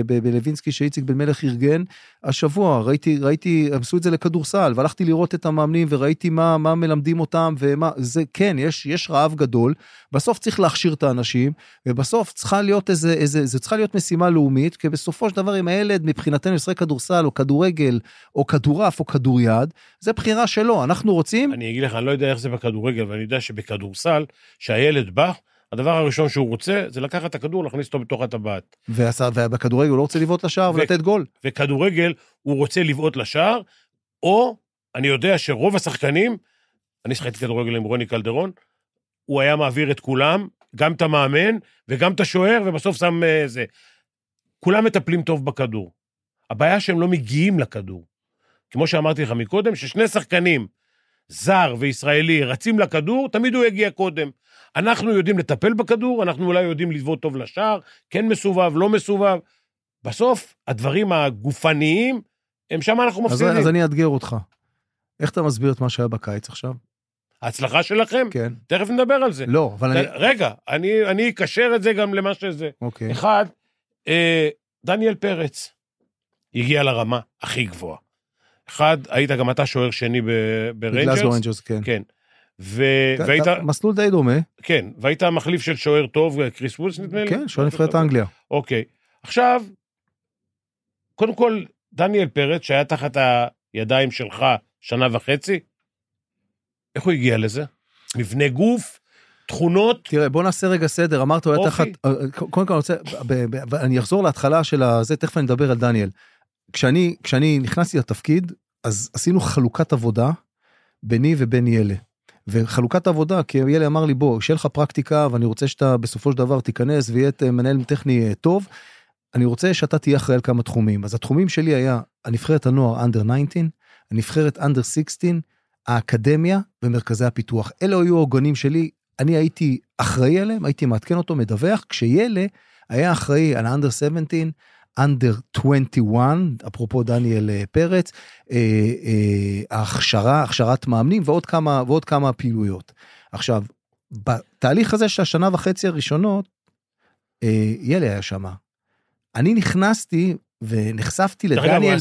בלווינסקי שאיציק בן מלך ארגן השבוע, ראיתי, ראיתי, הם עשו את זה לכדורסל, והלכתי לראות את המאמנים וראיתי מה, מה מלמדים אותם ומה, זה כן, יש, יש רעב גדול, בסוף צריך להכשיר את האנשים, ובסוף צריכה להיות איזה, איזה, זה צריכה להיות משימה לאומית, כי בסופו של דבר אם הילד מבחינתנו ישחק כדורסל או כדורגל או כדורעף או כדוריד, זה בחירה שלו, אנחנו רוצים, אני אגיד לך, אני לא יודע איך זה בכדורגל, אבל אני יודע שבכדורסל, שהילד בא, הדבר הראשון שהוא רוצה זה לקחת את הכדור, להכניס אותו בתוך הטבעת. ובכדורגל הוא לא רוצה לבעוט לשער ולתת גול. וכדורגל, הוא רוצה לבעוט לשער, או אני יודע שרוב השחקנים, אני שחקתי כדורגל עם רוני קלדרון, הוא היה מעביר את כולם, גם את המאמן וגם את השוער, ובסוף שם אה, זה. כולם מטפלים טוב בכדור. הבעיה שהם לא מגיעים לכדור. כמו שאמרתי לך מקודם, ששני שחקנים, זר וישראלי, רצים לכדור, תמיד הוא יגיע קודם. אנחנו יודעים לטפל בכדור, אנחנו אולי יודעים לבעוט טוב לשער, כן מסובב, לא מסובב. בסוף, הדברים הגופניים, הם שם אנחנו אז, מפסידים. אז אני אאתגר אותך. איך אתה מסביר את מה שהיה בקיץ עכשיו? ההצלחה שלכם, כן. תכף נדבר על זה. לא, אבל אני... רגע, אני, אני אקשר את זה גם למה שזה. אוקיי. אחד, אה, דניאל פרץ הגיע לרמה הכי גבוהה. אחד, היית גם אתה שוער שני ב- בגלסגו בריינג'רס. ריינג'רס, כן. כן. ו... אתה- והיית, מסלול די דומה, כן, והיית מחליף של שוער טוב, כריס וודס נדמה לי? כן, שוער נבחרת אנגליה. אוקיי. עכשיו, קודם כל, דניאל פרץ, שהיה תחת הידיים שלך שנה וחצי, איך הוא הגיע לזה? מבנה גוף, תכונות, תראה, בוא נעשה רגע סדר, אמרת, הוא היה. תחת... אה, קודם כל אני רוצה, אני אחזור להתחלה של הזה, תכף אני אדבר על דניאל. כשאני, כשאני נכנסתי לתפקיד, אז עשינו חלוקת עבודה ביני ובין ילה. וחלוקת עבודה, כי ילה אמר לי, בוא, שיהיה לך פרקטיקה, ואני רוצה שאתה בסופו של דבר תיכנס ויהיה אה, מנהל טכני אה, טוב, אני רוצה שאתה תהיה אחראי על כמה תחומים. אז התחומים שלי היה הנבחרת הנוער אנדר 19, הנבחרת אנדר 16, האקדמיה ומרכזי הפיתוח. אלה היו העוגנים שלי, אני הייתי אחראי עליהם, הייתי מעדכן אותו, מדווח, כשילה היה אחראי על האנדר 17, אנדר 21, אפרופו דניאל אה, פרץ, אה, אה, ההכשרה, הכשרת מאמנים ועוד כמה, ועוד כמה פעילויות. עכשיו, בתהליך הזה של השנה וחצי הראשונות, ילה היה שמה. אני נכנסתי ונחשפתי לדניאל?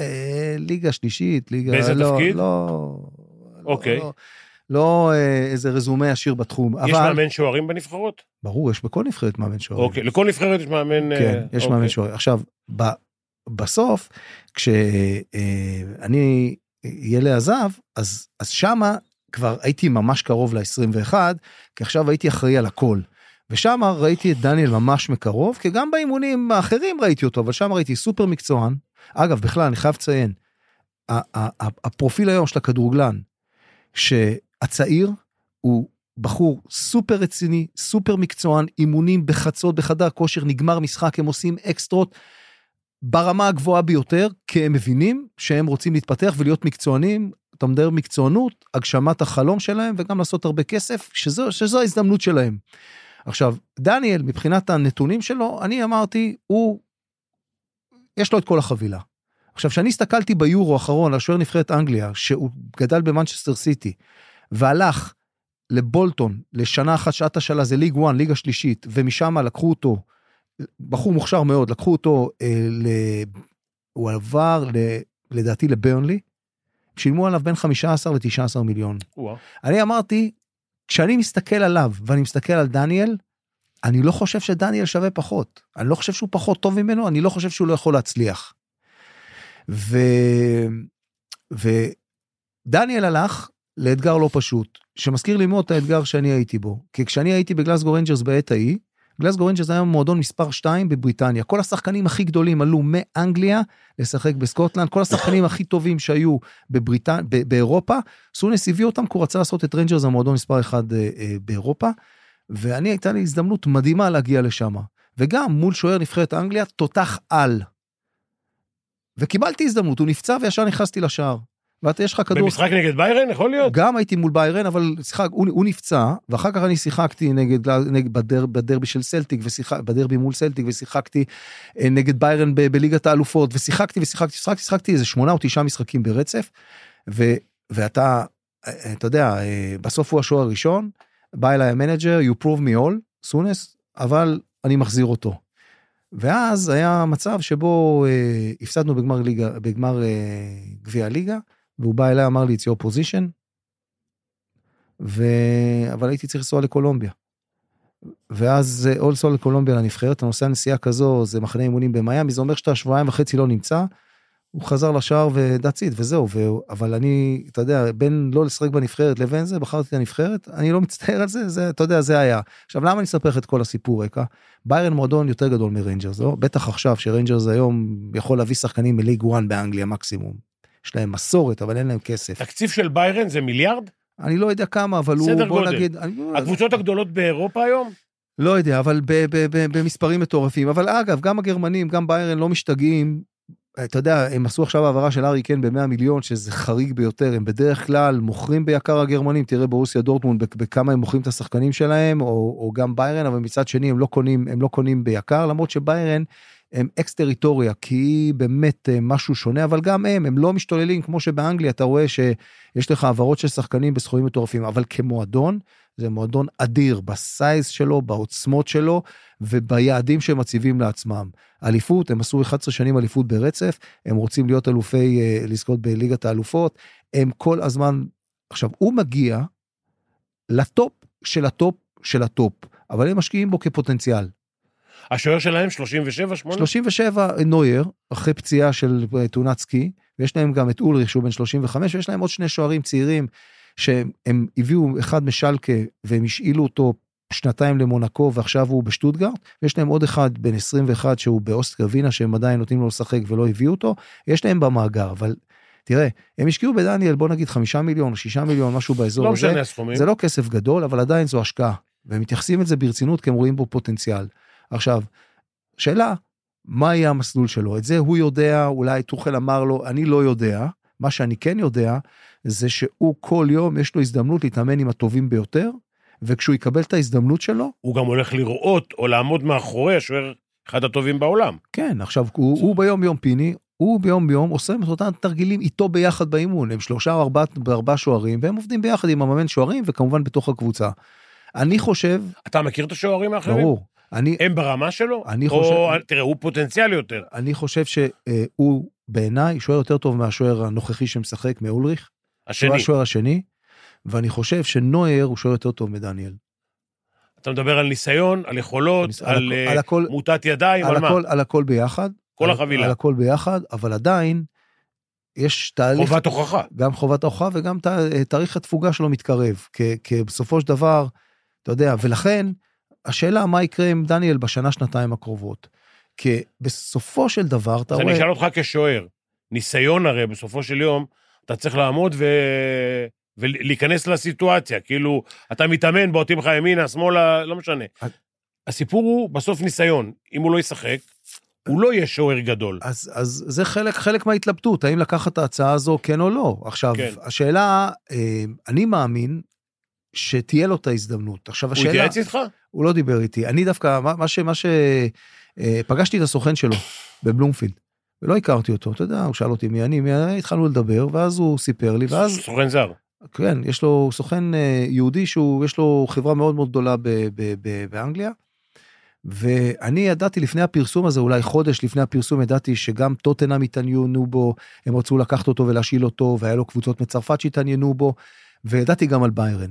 אה, ליגה שלישית, ליגה... באיזה לא, תפקיד? לא... אוקיי. לא, לא אה, איזה רזומה עשיר בתחום, יש אבל מאמן שוערים בנבחרות? ברור, יש בכל נבחרת מאמן שוערים. אוקיי, לכל נבחרת יש מאמן... אה, כן, יש אוקיי. מאמן שוערים. עכשיו, ב, בסוף, כשאני, ילה עזב, אז, אז שמה כבר הייתי ממש קרוב ל-21, כי עכשיו הייתי אחראי על הכל. ושם ראיתי את דניאל ממש מקרוב, כי גם באימונים האחרים ראיתי אותו, אבל שם ראיתי סופר מקצוען. אגב, בכלל, אני חייב לציין, הפרופיל היום של הכדורגלן, שהצעיר הוא בחור סופר רציני, סופר מקצוען, אימונים בחצות בחדר כושר, נגמר משחק, הם עושים אקסטרות ברמה הגבוהה ביותר, כי הם מבינים שהם רוצים להתפתח ולהיות מקצוענים אתה מדבר מקצוענות, הגשמת החלום שלהם וגם לעשות הרבה כסף, שזו, שזו ההזדמנות שלהם. עכשיו, דניאל, מבחינת הנתונים שלו, אני אמרתי, הוא, יש לו את כל החבילה. עכשיו, כשאני הסתכלתי ביורו האחרון על שוער נבחרת אנגליה, שהוא גדל במנצ'סטר סיטי, והלך לבולטון לשנה אחת שעת השאלה זה ליג 1, ליגה שלישית, ומשם לקחו אותו, בחור מוכשר מאוד, לקחו אותו, אה, ל... הוא עבר ל... לדעתי לברנלי, שילמו עליו בין 15 ל-19 מיליון. וואו. אני אמרתי, כשאני מסתכל עליו ואני מסתכל על דניאל, אני לא חושב שדניאל שווה פחות. אני לא חושב שהוא פחות טוב ממנו, אני לא חושב שהוא לא יכול להצליח. ו... ודניאל הלך לאתגר לא פשוט, שמזכיר לי מאוד את האתגר שאני הייתי בו. כי כשאני הייתי בגלסגו רנג'רס בעת ההיא, גלסגו רנג'רס היה מועדון מספר 2 בבריטניה. כל השחקנים הכי גדולים עלו מאנגליה לשחק בסקוטלנד, כל השחקנים הכי טובים שהיו בבריטניה, באירופה, סונס הביא אותם כי הוא רצה לעשות את רנג'רס המועדון מספר 1 אה, אה, באירופה, ואני הייתה לי הזדמנות מדהימה להגיע לשם. וגם מול שוער נבחרת אנגליה, תותח על. וקיבלתי הזדמנות, הוא נפצע וישר נכנסתי לשער. ואתה יש לך כדור... במשחק נגד ביירן יכול להיות? גם הייתי מול ביירן, אבל שיחק, הוא, הוא נפצע, ואחר כך אני שיחקתי נגד, נגד בדר, בדרבי של סלטיק, ושיחק, בדרבי מול סלטיק, ושיחקתי אה, נגד ביירן ב, בליגת האלופות, ושיחקתי ושיחקתי, שיחקתי, שיחקתי איזה שמונה או תשעה משחקים ברצף, ו, ואתה, אה, אתה יודע, אה, בסוף הוא השוער הראשון, בא אליי ה manager, you proved me wrong, סונס, אבל אני מחזיר אותו. ואז היה מצב שבו אה, הפסדנו בגמר ליגה, בגמר אה, גביע הליגה, והוא בא אליי, אמר לי, it's your position, ו... אבל הייתי צריך לנסוע לקולומביה. ואז או לנסוע לקולומביה לנבחרת, אתה נוסע נסיעה כזו, זה מחנה אימונים במיאמי, זה אומר שאתה שבועיים וחצי לא נמצא. הוא חזר לשער ו that's it וזהו, ו... אבל אני, אתה יודע, בין לא לשחק בנבחרת לבין זה, בחרתי את הנבחרת, אני לא מצטער על זה, זה, אתה יודע, זה היה. עכשיו, למה אני אספר לך את כל הסיפור רקע? ביירן מועדון יותר גדול מריינג'רס, לא? בטח עכשיו שריינג'רס היום יכול להביא שחקנים מליג 1 באנגליה מקסימום. יש להם מסורת, אבל אין להם כסף. תקציב של ביירן זה מיליארד? אני לא יודע כמה, אבל הוא, בוא גודל. נגיד... אני, הקבוצות הגדולות באירופה היום? לא יודע, אבל ב, ב, ב, במספרים מטורפים. אבל אגב, גם הגרמנים, גם ביירן לא משתגעים. אתה יודע, הם עשו עכשיו העברה של הארי קיין ב-100 מיליון, שזה חריג ביותר. הם בדרך כלל מוכרים ביקר הגרמנים, תראה ברוסיה דורטמונד בכ- בכמה הם מוכרים את השחקנים שלהם, או, או גם ביירן, אבל מצד שני הם לא קונים, הם לא קונים ביקר, למרות שביירן הם אקס-טריטוריה, כי היא באמת אה, משהו שונה, אבל גם הם, הם לא משתוללים כמו שבאנגליה אתה רואה שיש לך העברות של שחקנים בסכומים מטורפים, אבל כמועדון, זה מועדון אדיר ב size שלו, בעוצמות שלו וביעדים שהם מציבים לעצמם. אליפות, הם עשו 11 שנים אליפות ברצף, הם רוצים להיות אלופי, אה, לזכות בליגת האלופות, הם כל הזמן, עכשיו הוא מגיע לטופ של הטופ של הטופ, אבל הם משקיעים בו כפוטנציאל. השוער שלהם 37, 8? 37 נויר, אחרי פציעה של אה, תאונת סקי, ויש להם גם את אולריך שהוא בן 35, ויש להם עוד שני שוערים צעירים שהם הביאו אחד משלקה והם השאילו אותו שנתיים למונקו ועכשיו הוא בשטוטגרט, ויש להם עוד אחד בן 21 שהוא באוסטריה ווינה שהם עדיין נותנים לו לשחק ולא הביאו אותו, יש להם במאגר, אבל תראה, הם השקיעו בדניאל בוא נגיד חמישה מיליון שישה מיליון משהו באזור לא הזה, משנה הסכומים. זה לא כסף גדול אבל עדיין זו השקעה, והם מתייחסים את זה ברצינות כי הם רואים בו פוטנציאל. עכשיו, שאלה, מה יהיה המסלול שלו? את זה הוא יודע, אולי טוחל אמר לו, אני לא יודע. מה שאני כן יודע, זה שהוא כל יום יש לו הזדמנות להתאמן עם הטובים ביותר, וכשהוא יקבל את ההזדמנות שלו, הוא גם הולך לראות או לעמוד מאחורי השוער אחד הטובים בעולם. כן, עכשיו הוא, הוא ביום יום פיני, הוא ביום ביום עושה את אותם תרגילים איתו ביחד באימון, הם שלושה או ארבעה ארבעה שוערים, והם עובדים ביחד עם המאמן שוערים, וכמובן בתוך הקבוצה. אני חושב, אתה מכיר את השוערים האחרים? ברור, אני, הם ברמה שלו? אני או, חושב- תראה, הוא פוטנציאל יותר. אני חושב שהוא בעיניי שוער יותר טוב מהשוער הנוכחי שמשחק מאולריך, השני. הוא השוער השני, ואני חושב שנויר הוא שוער יותר טוב מדניאל. אתה מדבר על ניסיון, על יכולות, על על, הכל- אה, על הכל- מוטת ידיים, על, על מה? הכל, על הכל ביחד. כל על- החבילה. על הכל ביחד, אבל עדיין יש תהליך, חובת הוכחה. גם חובת ההוכחה וגם ת- תאריך התפוגה שלו מתקרב, כי בסופו של דבר, אתה יודע, ולכן השאלה מה יקרה עם דניאל בשנה שנתיים הקרובות. כי בסופו של דבר אתה אז אני רואה, אשאל אותך כשוער, ניסיון הרי בסופו של יום, אתה צריך לעמוד ו... ולהיכנס לסיטואציה, כאילו, אתה מתאמן, בועטים לך ימינה, שמאלה, לא משנה. אה. הסיפור הוא בסוף ניסיון. אם הוא לא ישחק, הוא לא יהיה שוער גדול. אז, אז זה חלק, חלק מההתלבטות, האם לקחת את ההצעה הזו, כן או לא. עכשיו, כן. השאלה, אה, אני מאמין שתהיה לו את ההזדמנות. עכשיו, הוא השאלה... התייעץ איתך? הוא לא דיבר איתי. אני דווקא, מה, מה ש... מה ש... אה, פגשתי את הסוכן שלו בבלומפילד, ולא הכרתי אותו, אתה יודע, הוא שאל אותי מי אני, מי אני, התחלנו לדבר, ואז הוא סיפר לי, ואז, סוכן זר. כן, יש לו סוכן אה, יהודי שהוא, יש לו חברה מאוד מאוד גדולה ב, ב, ב, באנגליה, ואני ידעתי לפני הפרסום הזה, אולי חודש לפני הפרסום, ידעתי שגם טוטנאם התעניינו בו, הם רצו לקחת אותו ולהשאיל אותו, והיה לו קבוצות מצרפת שהתעניינו בו, וידעתי גם על ביירן.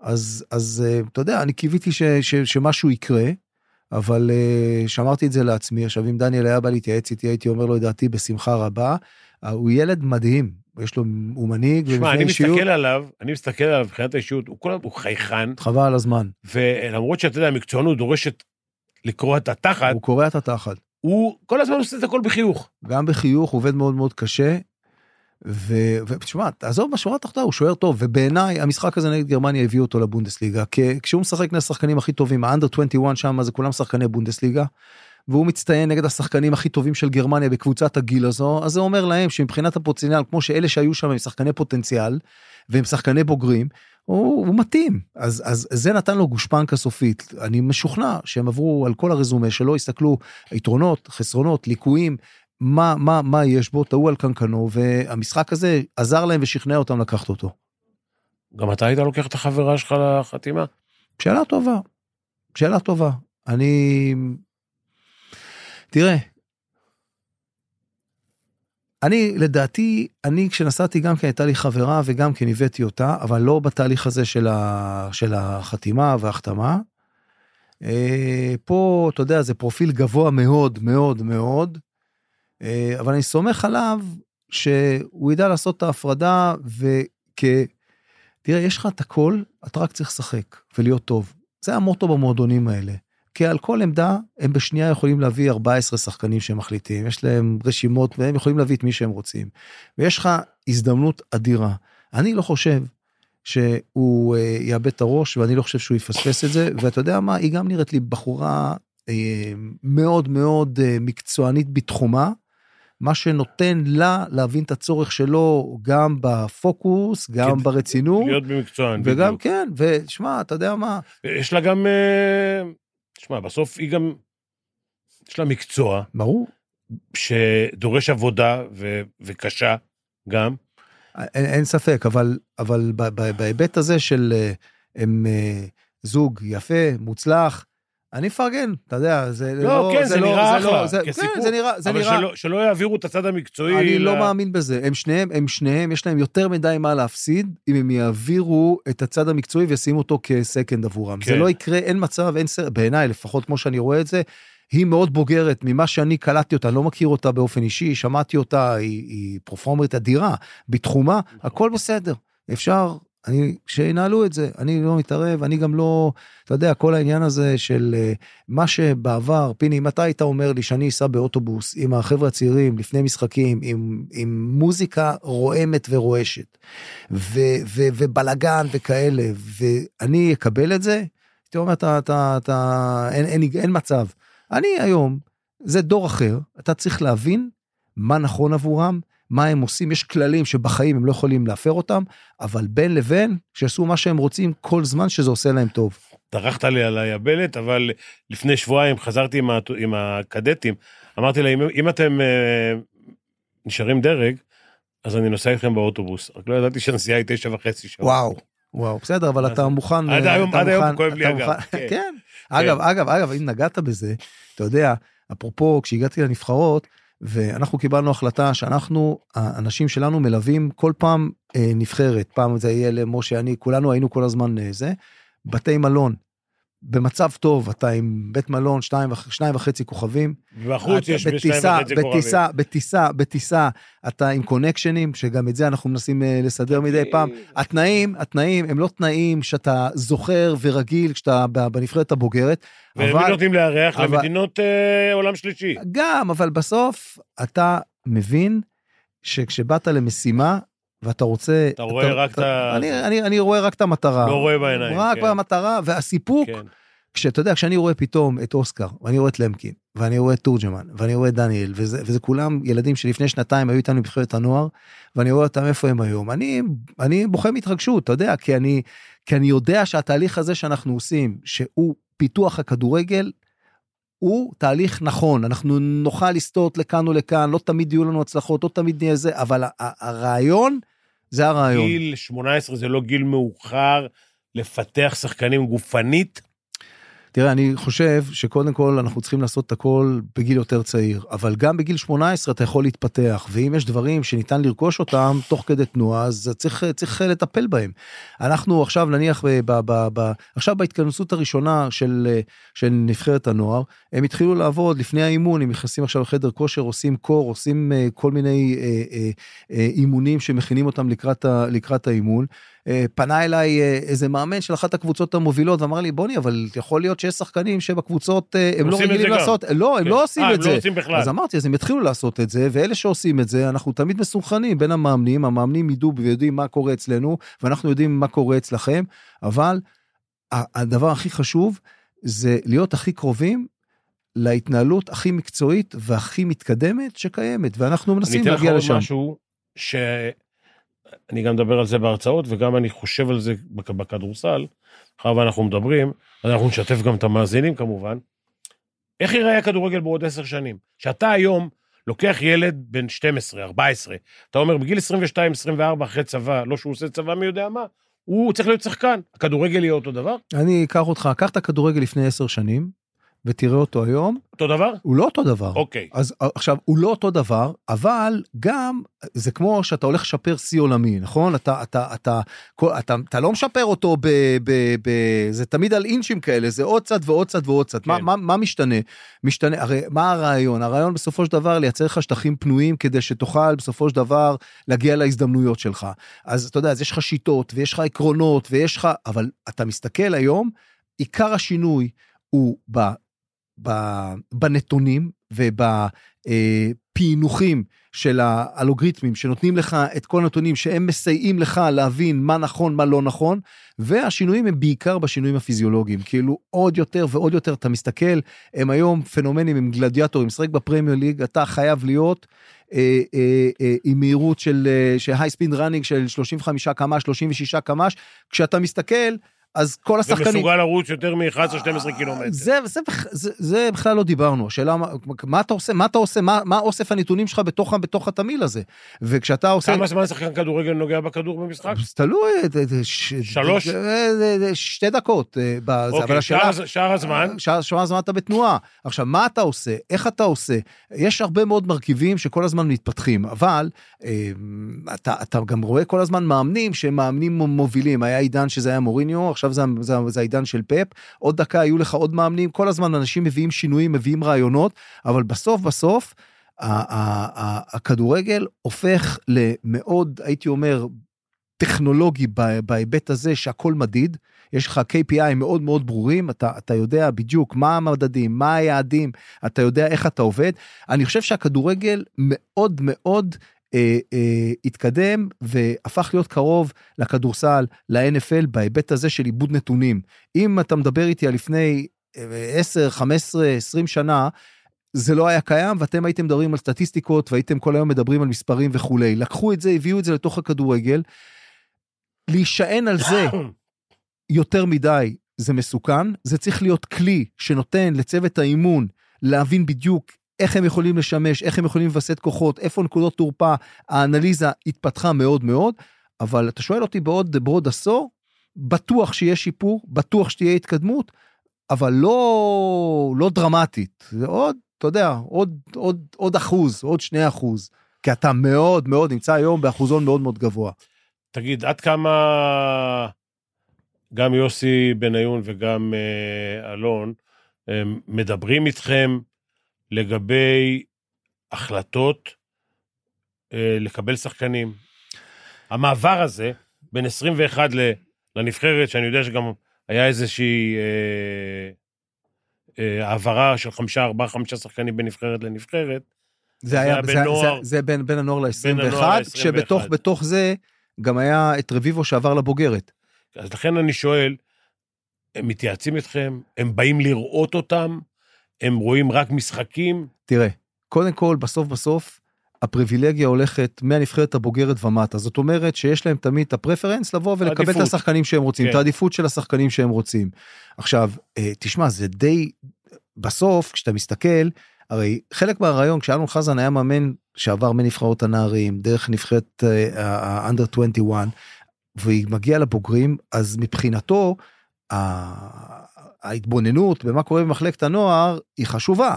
אז, אז אה, אתה יודע, אני קיוויתי ש, ש, שמשהו יקרה, אבל uh, שמרתי את זה לעצמי. עכשיו, אם דניאל היה בא להתייעץ איתי, הייתי אומר לו את דעתי בשמחה רבה. Uh, הוא ילד מדהים, יש לו, הוא מנהיג ומבנה אני אישיות, מסתכל עליו, אני מסתכל עליו מבחינת האישיות, הוא כל הזמן, הוא חייכן, חבל על הזמן. ולמרות שאתה יודע, המקצוענות דורשת לקרוע את התחת, הוא קורע את התחת. הוא כל הזמן עושה את הכל בחיוך. גם בחיוך, עובד מאוד מאוד קשה. ותשמע, תעזוב בשורה התחתונה, הוא שוער טוב, ובעיניי המשחק הזה נגד גרמניה הביא אותו לבונדסליגה, כי כשהוא משחק נגד השחקנים הכי טובים, האנדר 21 שם זה כולם שחקני בונדסליגה, והוא מצטיין נגד השחקנים הכי טובים של גרמניה בקבוצת הגיל הזו, אז זה אומר להם שמבחינת הפוטנציאל, כמו שאלה שהיו שם הם שחקני פוטנציאל, והם שחקני בוגרים, הוא, הוא מתאים. אז, אז זה נתן לו גושפנקה סופית. אני משוכנע שהם עברו על כל הרזומה שלו, הסתכלו יתרונות, חסרונות, ליקויים, מה, מה, מה יש בו, טעו על קנקנו, והמשחק הזה עזר להם ושכנע אותם לקחת אותו. גם אתה היית לוקח את החברה שלך לחתימה? שאלה טובה, שאלה טובה. אני... תראה, אני, לדעתי, אני כשנסעתי גם כן הייתה לי חברה וגם כן הבאתי אותה, אבל לא בתהליך הזה של, ה, של החתימה וההחתמה. אה, פה, אתה יודע, זה פרופיל גבוה מאוד מאוד מאוד, אבל אני סומך עליו שהוא ידע לעשות את ההפרדה וכ... תראה, יש לך את הכל, אתה רק צריך לשחק ולהיות טוב. זה המוטו במועדונים האלה. כי על כל עמדה הם בשנייה יכולים להביא 14 שחקנים שהם מחליטים, יש להם רשימות והם יכולים להביא את מי שהם רוצים. ויש לך הזדמנות אדירה. אני לא חושב שהוא אה, יאבד את הראש ואני לא חושב שהוא יפספס את זה, ואתה יודע מה, היא גם נראית לי בחורה אה, מאוד מאוד אה, מקצוענית בתחומה. מה שנותן לה להבין את הצורך שלו גם בפוקוס, גם כן, ברצינות, להיות במקצוען. וגם בדיוק. כן, ושמע, אתה יודע מה, יש לה גם, אה, תשמע, בסוף היא גם, יש לה מקצוע ברור, שדורש עבודה ו- וקשה גם. אין, אין ספק, אבל, אבל בהיבט הזה של אה, הם אה, זוג יפה, מוצלח, אני מפרגן, אתה יודע, זה לא, כן, זה נראה לא- אחלה, זה, כסיפור. כן, זה נראה, זה אבל נראה, שלא, שלא יעבירו את הצד המקצועי. אני ל- לא מאמין בזה, הם שניהם, הם שניהם, יש להם יותר מדי מה להפסיד, אם הם יעבירו את הצד המקצועי וישימו אותו כסקנד עבורם. זה כן. לא יקרה, אין מצב, אין סרט, בעיניי, לפחות כמו שאני רואה את זה, היא מאוד בוגרת ממה שאני קלטתי אותה, לא מכיר אותה באופן אישי, שמעתי אותה, היא, היא פרופורמרית אדירה, בתחומה, הכל בסדר, אפשר, אני, שינהלו את זה, אני לא מתערב, אני גם לא, אתה יודע, כל העניין הזה של אה, מה שבעבר, פיני, אם אתה היית אומר לי שאני אסע באוטובוס עם החבר'ה הצעירים לפני משחקים, עם, עם מוזיקה רועמת ורועשת, ו, ו, ובלגן וכאלה, ואני אקבל את זה, הייתי אומר, אתה, אתה, אתה, אין, אין, אין מצב. אני היום, זה דור אחר, אתה צריך להבין מה נכון עבורם, מה הם עושים, יש כללים שבחיים הם לא יכולים להפר אותם, אבל בין לבין, שיעשו מה שהם רוצים כל זמן שזה עושה להם טוב. דרכת לי על היבלת, אבל לפני שבועיים חזרתי עם, הט- עם הקדטים, אמרתי להם, אם, אם אתם אה, נשארים דרג, אז אני נוסע איתכם באוטובוס. רק לא ידעתי שהנסיעה היא תשע וחצי שעות. וואו, וואו, בסדר, אבל אתה? מוכן... עד אה, היום- עד היום כואב לי אתה הגב, מוכן- כן. כן. אגב, אגב, אגב, אם נגעת בזה, אתה יודע, אפרופו, כשהגעתי לנבחרות, ואנחנו קיבלנו החלטה שאנחנו, האנשים שלנו מלווים כל פעם אה, נבחרת, פעם זה יהיה למשה, אני, כולנו היינו כל הזמן אה, זה, בתי מלון. במצב טוב, אתה עם בית מלון, שניים, וח- שניים וחצי כוכבים. בחוץ אתה יש בשתיים בטיסה, וחצי כוכבים. בטיסה, בטיסה, בטיסה, אתה עם קונקשנים, שגם את זה אנחנו מנסים אה, לסדר מדי פעם. התנאים, התנאים הם לא תנאים שאתה זוכר ורגיל כשאתה בנבחרת הבוגרת, אבל נותנים לארח? אבל- למדינות אה, עולם שלישי. גם, אבל בסוף אתה מבין שכשבאת למשימה ואתה רוצה... אתה רואה רק את ה- אני, אני, אני רואה רק את המטרה. לא רואה בעיניים, רק כן. במטרה, והסיפוק כן. כשאתה יודע, כשאני רואה פתאום את אוסקר, ואני רואה את למקין, ואני רואה את תורג'מן, ואני רואה את דניאל, וזה, וזה כולם ילדים שלפני שנתיים היו איתנו בבחירת הנוער, ואני רואה אותם איפה הם היום. אני, אני בוכה מהתרגשות, אתה יודע, כי אני, כי אני יודע שהתהליך הזה שאנחנו עושים, שהוא פיתוח הכדורגל, הוא תהליך נכון, אנחנו נוכל לסטות לכאן או לכאן, לא תמיד יהיו לנו הצלחות, לא תמיד נהיה זה, אבל הרעיון, זה הרעיון. גיל 18 זה לא גיל מאוחר לפתח שחקנים גופנית. תראה, אני חושב שקודם כל אנחנו צריכים לעשות את הכל בגיל יותר צעיר, אבל גם בגיל 18 אתה יכול להתפתח, ואם יש דברים שניתן לרכוש אותם תוך כדי תנועה, אז צריך, צריך לטפל בהם. אנחנו עכשיו נניח, ב, ב, ב, ב, עכשיו בהתכנסות הראשונה של, של נבחרת הנוער, הם התחילו לעבוד לפני האימון, הם נכנסים עכשיו לחדר כושר, עושים קור, עושים אה, כל מיני אה, אה, אה, אימונים שמכינים אותם לקראת, ה, לקראת האימון. אה, פנה אליי אה, איזה מאמן של אחת הקבוצות המובילות ואמר לי בוני אבל יכול להיות שיש שחקנים שבקבוצות אה, הם לא רגילים. לעשות לא הם כן. לא עושים אה, את הם זה לא עושים. אז אמרתי אז הם יתחילו לעשות את זה ואלה שעושים את זה אנחנו תמיד מסונכרנים בין המאמנים המאמנים ידעו ויודעים מה קורה אצלנו ואנחנו יודעים מה קורה אצלכם אבל הדבר הכי חשוב זה להיות הכי קרובים להתנהלות הכי מקצועית והכי מתקדמת שקיימת ואנחנו אני מנסים אתן לך להגיע עוד לשם. משהו, שאני גם מדבר על זה בהרצאות, וגם אני חושב על זה בכ- בכדורסל, מאחר ואנחנו מדברים, אז אנחנו נשתף גם את המאזינים כמובן. איך ייראה הכדורגל בעוד עשר שנים? שאתה היום לוקח ילד בן 12, 14, אתה אומר, בגיל 22, 24, אחרי צבא, לא שהוא עושה צבא מי יודע מה, הוא צריך להיות שחקן. הכדורגל יהיה אותו דבר? אני אקח אותך קח את הכדורגל לפני עשר שנים ותראה אותו היום אותו דבר? הוא לא אותו דבר. אוקיי. אז עכשיו הוא לא אותו דבר אבל גם זה כמו שאתה הולך לשפר שיא עולמי נכון אתה אתה אתה כל, אתה, אתה לא משפר אותו ב, ב, ב, זה תמיד על אינצ'ים כאלה זה עוד צד ועוד צד ועוד צד מה, כן. מה, מה משתנה משתנה הרי מה הרעיון הרעיון בסופו של דבר לייצר לך שטחים פנויים כדי שתוכל בסופו של דבר להגיע להזדמנויות שלך אז אתה יודע אז יש לך שיטות ויש לך עקרונות ויש לך אבל אתה מסתכל היום עיקר השינוי הוא ב, בנתונים ובפענוחים של האלגוריתמים שנותנים לך את כל הנתונים שהם מסייעים לך להבין מה נכון מה לא נכון והשינויים הם בעיקר בשינויים הפיזיולוגיים. כאילו עוד יותר ועוד יותר אתה מסתכל הם היום פנומנים הם גלדיאטורים משחק בפרמייר ליג אתה חייב להיות אה, אה, אה, עם מהירות של אה, של high speed running של 35 קמ"ש 36 קמ"ש. כשאתה מסתכל אז כל השחקנים. מסוגל לרוץ יותר מ-11-12 קילומטר. זה, זה, זה, זה בכלל לא דיברנו, השאלה מה, מה אתה עושה, מה אתה עושה, מה, מה אוסף הנתונים שלך בתוך, בתוך התמהיל הזה. וכשאתה עושה... כמה זמן שחקן כדורגל נוגע בכדור במשחק? תלוי, זה- ש- שלוש? שתי דקות. אה, בזה, אבל אוקיי, השאלה... שאר הזמן? שאר, שאר הזמן אתה בתנועה. עכשיו, מה אתה עושה? איך אתה עושה? יש הרבה מאוד מרכיבים שכל הזמן מתפתחים, אבל אה, אתה, אתה גם רואה כל הזמן מאמנים שהם מאמנים מובילים. היה עידן שזה היה מוריניו, עכשיו זה, זה, זה העידן של פפ. עוד דקה היו לך עוד מאמנים, כל הזמן אנשים מביאים שינויים, מביאים רעיונות, אבל בסוף בסוף, הכדורגל הופך למאוד, הייתי אומר, טכנולוגי בהיבט הזה שהכל מדיד, יש לך KPI מאוד מאוד ברורים, אתה, אתה יודע בדיוק מה המדדים, מה היעדים, אתה יודע איך אתה עובד. אני חושב שהכדורגל מאוד מאוד אה, אה, התקדם והפך להיות קרוב לכדורסל, ל-NFL, בהיבט הזה של עיבוד נתונים. אם אתה מדבר איתי על לפני אה, 10, 15, 20 שנה, זה לא היה קיים ואתם הייתם מדברים על סטטיסטיקות והייתם כל היום מדברים על מספרים וכולי. לקחו את זה, הביאו את זה לתוך הכדורגל. להישען על זה יותר מדי זה מסוכן, זה צריך להיות כלי שנותן לצוות האימון להבין בדיוק איך הם יכולים לשמש, איך הם יכולים לווסת כוחות, איפה נקודות תורפה, האנליזה התפתחה מאוד מאוד, אבל אתה שואל אותי בעוד, בעוד עשור, בטוח שיש שיפור, בטוח שתהיה התקדמות, אבל לא, לא דרמטית, זה עוד, אתה יודע, עוד, עוד, עוד אחוז, עוד שני אחוז, כי אתה מאוד מאוד נמצא היום באחוזון מאוד מאוד גבוה. תגיד, עד כמה גם יוסי בניון וגם אה, אלון אה, מדברים איתכם לגבי החלטות אה, לקבל שחקנים? המעבר הזה בין 21 ל- לנבחרת, שאני יודע שגם היה איזושהי אה, אה, העברה של חמישה, ארבעה, חמישה שחקנים בין נבחרת לנבחרת, זה היה, זה, נוער- זה, זה בין, בין הנוער בין הנוער ל-21, ל- כשבתוך 21. בתוך זה גם היה את רביבו שעבר לבוגרת. אז לכן אני שואל, הם מתייעצים איתכם? הם באים לראות אותם? הם רואים רק משחקים? תראה, קודם כל, בסוף בסוף, הפריבילגיה הולכת מהנבחרת הבוגרת ומטה. זאת אומרת שיש להם תמיד את הפרפרנס לבוא ולקבל את עדיפות. השחקנים שהם רוצים, כן. את העדיפות של השחקנים שהם רוצים. עכשיו, אה, תשמע, זה די, בסוף, כשאתה מסתכל, הרי חלק מהרעיון, כשאלון חזן היה מאמן שעבר מנבחרות הנערים, דרך נבחרת האנדר 21, והיא מגיעה לבוגרים, אז מבחינתו, ההתבוננות במה קורה במחלקת הנוער היא חשובה.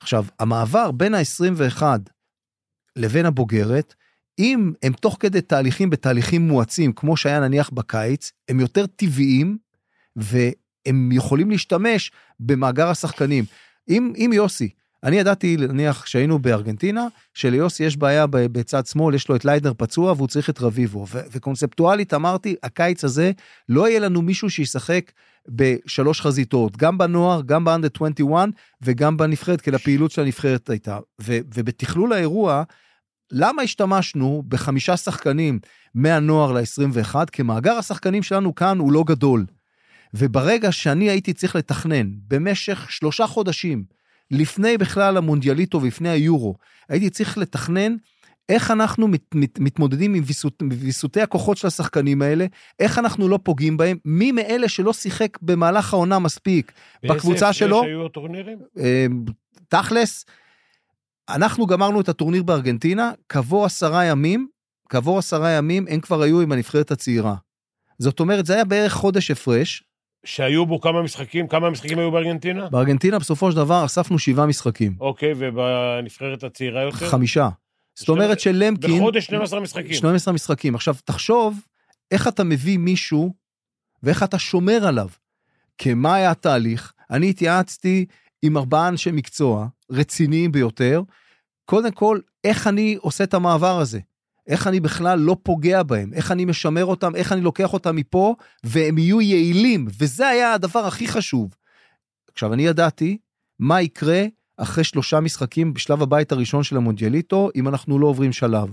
עכשיו, המעבר בין ה-21 לבין הבוגרת, אם הם תוך כדי תהליכים בתהליכים מואצים, כמו שהיה נניח בקיץ, הם יותר טבעיים, והם יכולים להשתמש במאגר השחקנים. אם, אם יוסי, אני ידעתי נניח שהיינו בארגנטינה, שליוסי יש בעיה בצד שמאל, יש לו את ליידנר פצוע והוא צריך את רביבו. ו- וקונספטואלית אמרתי, הקיץ הזה לא יהיה לנו מישהו שישחק בשלוש חזיתות, גם בנוער, גם באנדר 21 וגם בנבחרת, כי לפעילות של הנבחרת הייתה. ו- ובתכלול האירוע, למה השתמשנו בחמישה שחקנים מהנוער ל-21? כי מאגר השחקנים שלנו כאן הוא לא גדול. וברגע שאני הייתי צריך לתכנן במשך שלושה חודשים, לפני בכלל המונדיאליטו ולפני היורו, הייתי צריך לתכנן איך אנחנו מת, מת, מתמודדים עם ויסות, ויסותי הכוחות של השחקנים האלה, איך אנחנו לא פוגעים בהם, מי מאלה שלא שיחק במהלך העונה מספיק בקבוצה באיזה שלו, הפרש היו הטורנירים? אה, תכלס, אנחנו גמרנו את הטורניר בארגנטינה, כעבור עשרה ימים, כעבור עשרה ימים הם כבר היו עם הנבחרת הצעירה. זאת אומרת, זה היה בערך חודש הפרש. שהיו בו כמה משחקים? כמה משחקים היו בארגנטינה? בארגנטינה בסופו של דבר אספנו שבעה משחקים, אוקיי, ובנבחרת הצעירה יותר? חמישה. זאת אומרת שלמקין, בחודש 12 משחקים. 12 משחקים. עכשיו, תחשוב איך אתה מביא מישהו ואיך אתה שומר עליו. כי מה היה התהליך? אני התייעצתי עם ארבעה אנשי מקצוע רציניים ביותר. קודם כל, איך אני עושה את המעבר הזה? איך אני בכלל לא פוגע בהם? איך אני משמר אותם? איך אני לוקח אותם מפה והם יהיו יעילים? וזה היה הדבר הכי חשוב. עכשיו, אני ידעתי מה יקרה אחרי שלושה משחקים בשלב הבית הראשון של המונדיאליטו, אם אנחנו לא עוברים שלב.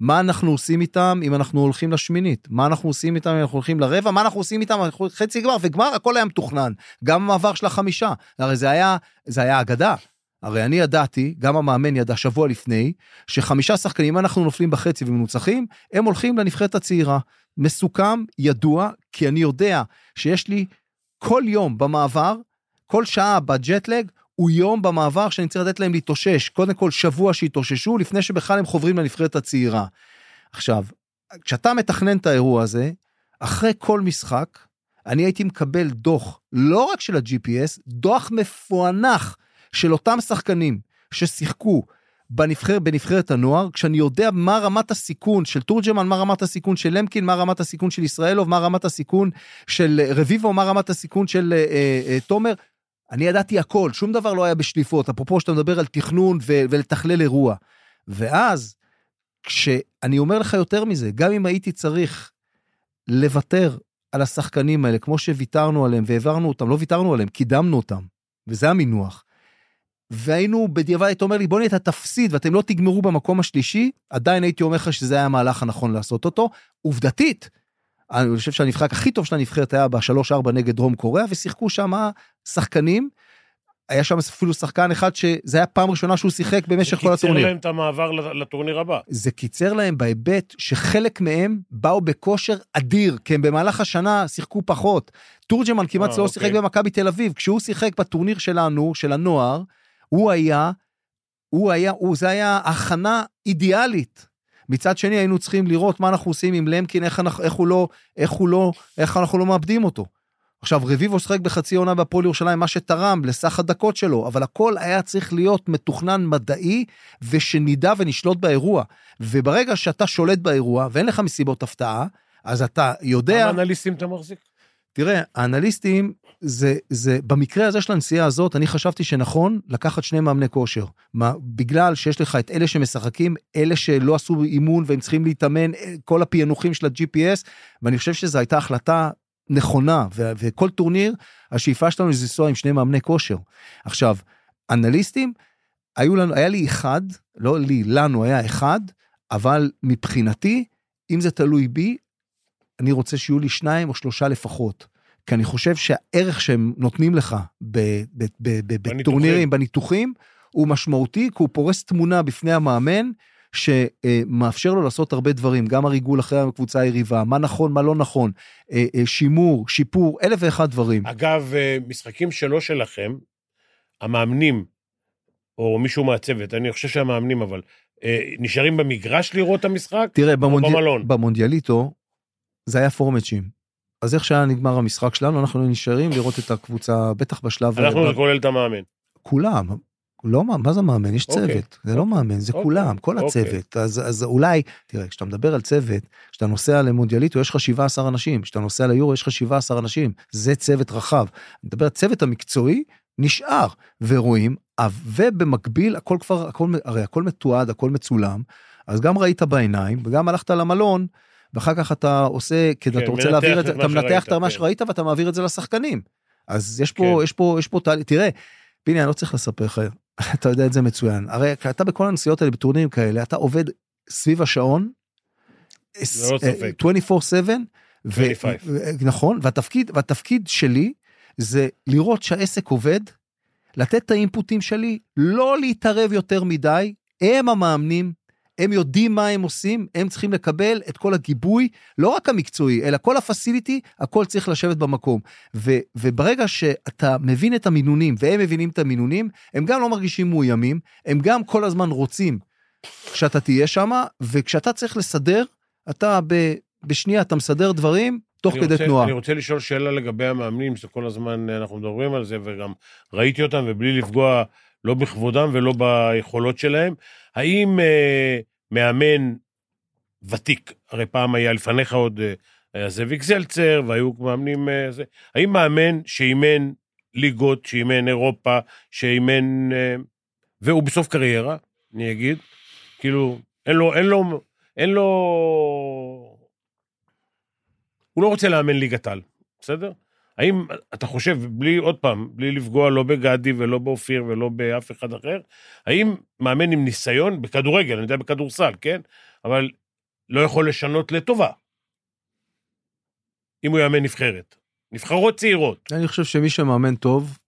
מה אנחנו עושים איתם אם אנחנו הולכים לשמינית? מה אנחנו עושים איתם אם אנחנו הולכים לרבע? מה אנחנו עושים איתם חצי גמר? וגמר הכל היה מתוכנן. גם המעבר של החמישה. הרי זה היה, זה היה אגדה. הרי אני ידעתי, גם המאמן ידע שבוע לפני, שחמישה שחקנים, אם אנחנו נופלים בחצי ומנוצחים, הם הולכים לנבחרת הצעירה. מסוכם, ידוע, כי אני יודע שיש לי כל יום במעבר, כל שעה בג'טלג, הוא יום במעבר שאני צריך לתת להם להתאושש. קודם כל שבוע שיתאוששו, לפני שבכלל הם חוברים לנבחרת הצעירה. עכשיו, כשאתה מתכנן את האירוע הזה, אחרי כל משחק, אני הייתי מקבל דוח, לא רק של ה-GPS, דוח מפוענח של אותם שחקנים ששיחקו בנבחר, בנבחרת הנוער, כשאני יודע מה רמת הסיכון של תורג'מן, מה רמת הסיכון של למקין, מה רמת הסיכון של ישראלוב, מה רמת הסיכון של רביבו, מה רמת הסיכון של אה, אה, תומר. אני ידעתי הכל, שום דבר לא היה בשליפות, אפרופו שאתה מדבר על תכנון ו- ולתכלל אירוע. ואז, כשאני אומר לך יותר מזה, גם אם הייתי צריך לוותר על השחקנים האלה, כמו שוויתרנו עליהם והעברנו אותם, לא ויתרנו עליהם, קידמנו אותם, וזה המינוח. והיינו בדיעבד, היית אומר לי, בוא נהיה, אתה תפסיד ואתם לא תגמרו במקום השלישי, עדיין הייתי אומר לך שזה היה המהלך הנכון לעשות אותו. עובדתית, אני חושב שהנבחק הכי טוב של הנבחרת היה ב-3-4 נגד דרום קוריאה, ושיחקו שם שחקנים. היה שם אפילו שחקן אחד שזה היה פעם ראשונה שהוא שיחק במשך כל קיצר הטורניר. להם את המעבר לטורניר הבא. זה קיצר להם בהיבט שחלק מהם באו בכושר אדיר, כי הם במהלך השנה שיחקו פחות. תורג'מן כמעט לא אוקיי. שיחק במכבי תל אביב, כשהוא שיחק בטורניר שלנו, של הנוער, הוא היה, הוא היה, הוא, זה היה הכנה אידיאלית. מצד שני היינו צריכים לראות מה אנחנו עושים עם למקין, איך, אנחנו, איך הוא לא, איך הוא לא, איך אנחנו לא מאבדים אותו. עכשיו רביבו שיחק בחצי עונה בהפועל ירושלים, מה שתרם לסך הדקות שלו, אבל הכל היה צריך להיות מתוכנן מדעי, ושנדע ונשלוט באירוע. וברגע שאתה שולט באירוע, ואין לך מסיבות הפתעה, אז אתה יודע... כמה אנליסטים אתה מחזיק? תראה, האנליסטים, זה, זה, במקרה הזה של הנסיעה הזאת, אני חשבתי שנכון לקחת שני מאמני כושר. מה, בגלל שיש לך את אלה שמשחקים, אלה שלא עשו אימון והם צריכים להתאמן, כל הפענוחים של ה-GPS, ואני חושב שזו הייתה החלטה נכונה, ו- וכל טורניר, השאיפה שלנו זה לנסוע עם שני מאמני כושר. עכשיו, אנליסטים, היו לנו, היה לי אחד, לא לי, לנו היה אחד, אבל מבחינתי, אם זה תלוי בי, אני רוצה שיהיו לי שניים או שלושה לפחות. כי אני חושב שהערך שהם נותנים לך. בטורנירים, בניתוחים, הוא משמעותי, כי הוא פורס תמונה בפני המאמן, שמאפשר לו לעשות הרבה דברים, גם הריגול אחרי הקבוצה היריבה, מה נכון, מה לא נכון, אה, אה, שימור, שיפור, אלף ואחד דברים. אגב, אה, משחקים שלא שלכם, המאמנים, או מישהו מהצוות, אני חושב שהמאמנים, אבל, נשארים במגרש לראות את המשחק? תראה, או במונדי... במלון? במונדיאליטו, זה היה פורמצ'ים. אז איך שהיה נגמר המשחק שלנו, אנחנו נשארים לראות את הקבוצה, בטח בשלב... אנחנו ב- זה כולל את המאמן. כולם. לא, מה- מה זה מאמן? יש אוקיי. צוות. זה לא מאמן, זה אוקיי, כולם, כל אוקיי. הצוות. אז, אז אולי, תראה, כשאתה מדבר על צוות, כשאתה נוסע למונדיאליטו, יש לך 17 אנשים, כשאתה נוסע ליורו, יש לך 17 אנשים. זה צוות רחב. אני מדבר, הצוות המקצועי נשאר, ורואים, ובמקביל, הכל כבר, הכל, הרי הכל מתועד, הכל מצולם, אז גם ראית בעיניים, וגם הלכת למלון, ואחר כך אתה עושה, כי כן, אתה רוצה להעביר את זה, אתה מנתח את מה כן. שראית ואתה מעביר את זה לשחקנים. אז יש פה, כן. יש פה, יש פה תהליך, תראה, פיני, אני לא צריך לספר לך, אתה יודע את זה מצוין. הרי אתה בכל הנסיעות האלה, בטורנירים כאלה, אתה עובד סביב השעון, ללא אה, ספק. 24/7, ו- 25. ו- נכון, והתפקיד, והתפקיד שלי זה לראות שהעסק עובד, לתת את האינפוטים שלי, לא להתערב יותר מדי, הם המאמנים, הם יודעים מה הם עושים, הם צריכים לקבל את כל הגיבוי, לא רק המקצועי, אלא כל הפסיליטי, הכל צריך לשבת במקום. ו, וברגע שאתה מבין את המינונים, והם מבינים את המינונים, הם גם לא מרגישים מאוימים, הם גם כל הזמן רוצים שאתה תהיה שם, וכשאתה צריך לסדר, אתה ב, בשנייה, אתה מסדר דברים תוך כדי רוצה, תנועה. אני רוצה לשאול שאלה לגבי המאמנים, שכל הזמן אנחנו מדברים על זה, וגם ראיתי אותם, ובלי לפגוע לא בכבודם ולא ביכולות שלהם. האם אה, מאמן ותיק, הרי פעם היה לפניך עוד, אה, היה זאביק זלצר, והיו מאמנים אה, זה, האם מאמן שאימן ליגות, שאימן אירופה, שאימן, אה, והוא בסוף קריירה, אני אגיד, כאילו, אין לו, אין לו, אין לו, הוא לא רוצה לאמן ליגת על, בסדר? האם אתה חושב, בלי, עוד פעם, בלי לפגוע לא בגדי ולא באופיר ולא באף אחד אחר, האם מאמן עם ניסיון, בכדורגל, אני יודע בכדורסל, כן? אבל לא יכול לשנות לטובה, אם הוא יאמן נבחרת. נבחרות צעירות. אני חושב שמי שמאמן טוב,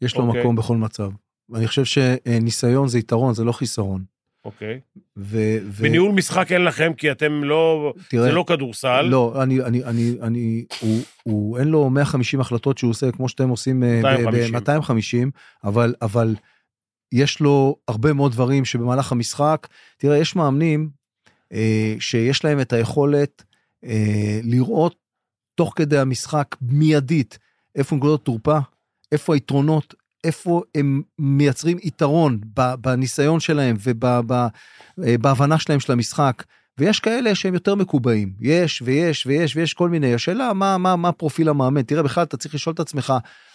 יש לו אוקיי. מקום בכל מצב. ואני חושב שניסיון זה יתרון, זה לא חיסרון. אוקיי. ו... ו- בניהול משחק אין לכם, כי אתם לא, תראה, זה לא כדורסל. לא, אני, אני, אני, אני, הוא, הוא, אין לו 150 החלטות שהוא עושה כמו שאתם עושים אה, 250. ב-250, אבל, אבל יש לו הרבה מאוד דברים שבמהלך המשחק, תראה, יש מאמנים אה, שיש להם את היכולת אה, לראות תוך כדי המשחק מיידית איפה נקודות תורפה, איפה היתרונות, איפה הם מייצרים יתרון בניסיון שלהם ובהבנה שלהם של המשחק. ויש כאלה שהם יותר מקובעים, יש ויש ויש ויש כל מיני, השאלה מה, מה, מה פרופיל המאמן, תראה בכלל אתה צריך לשאול את עצמך,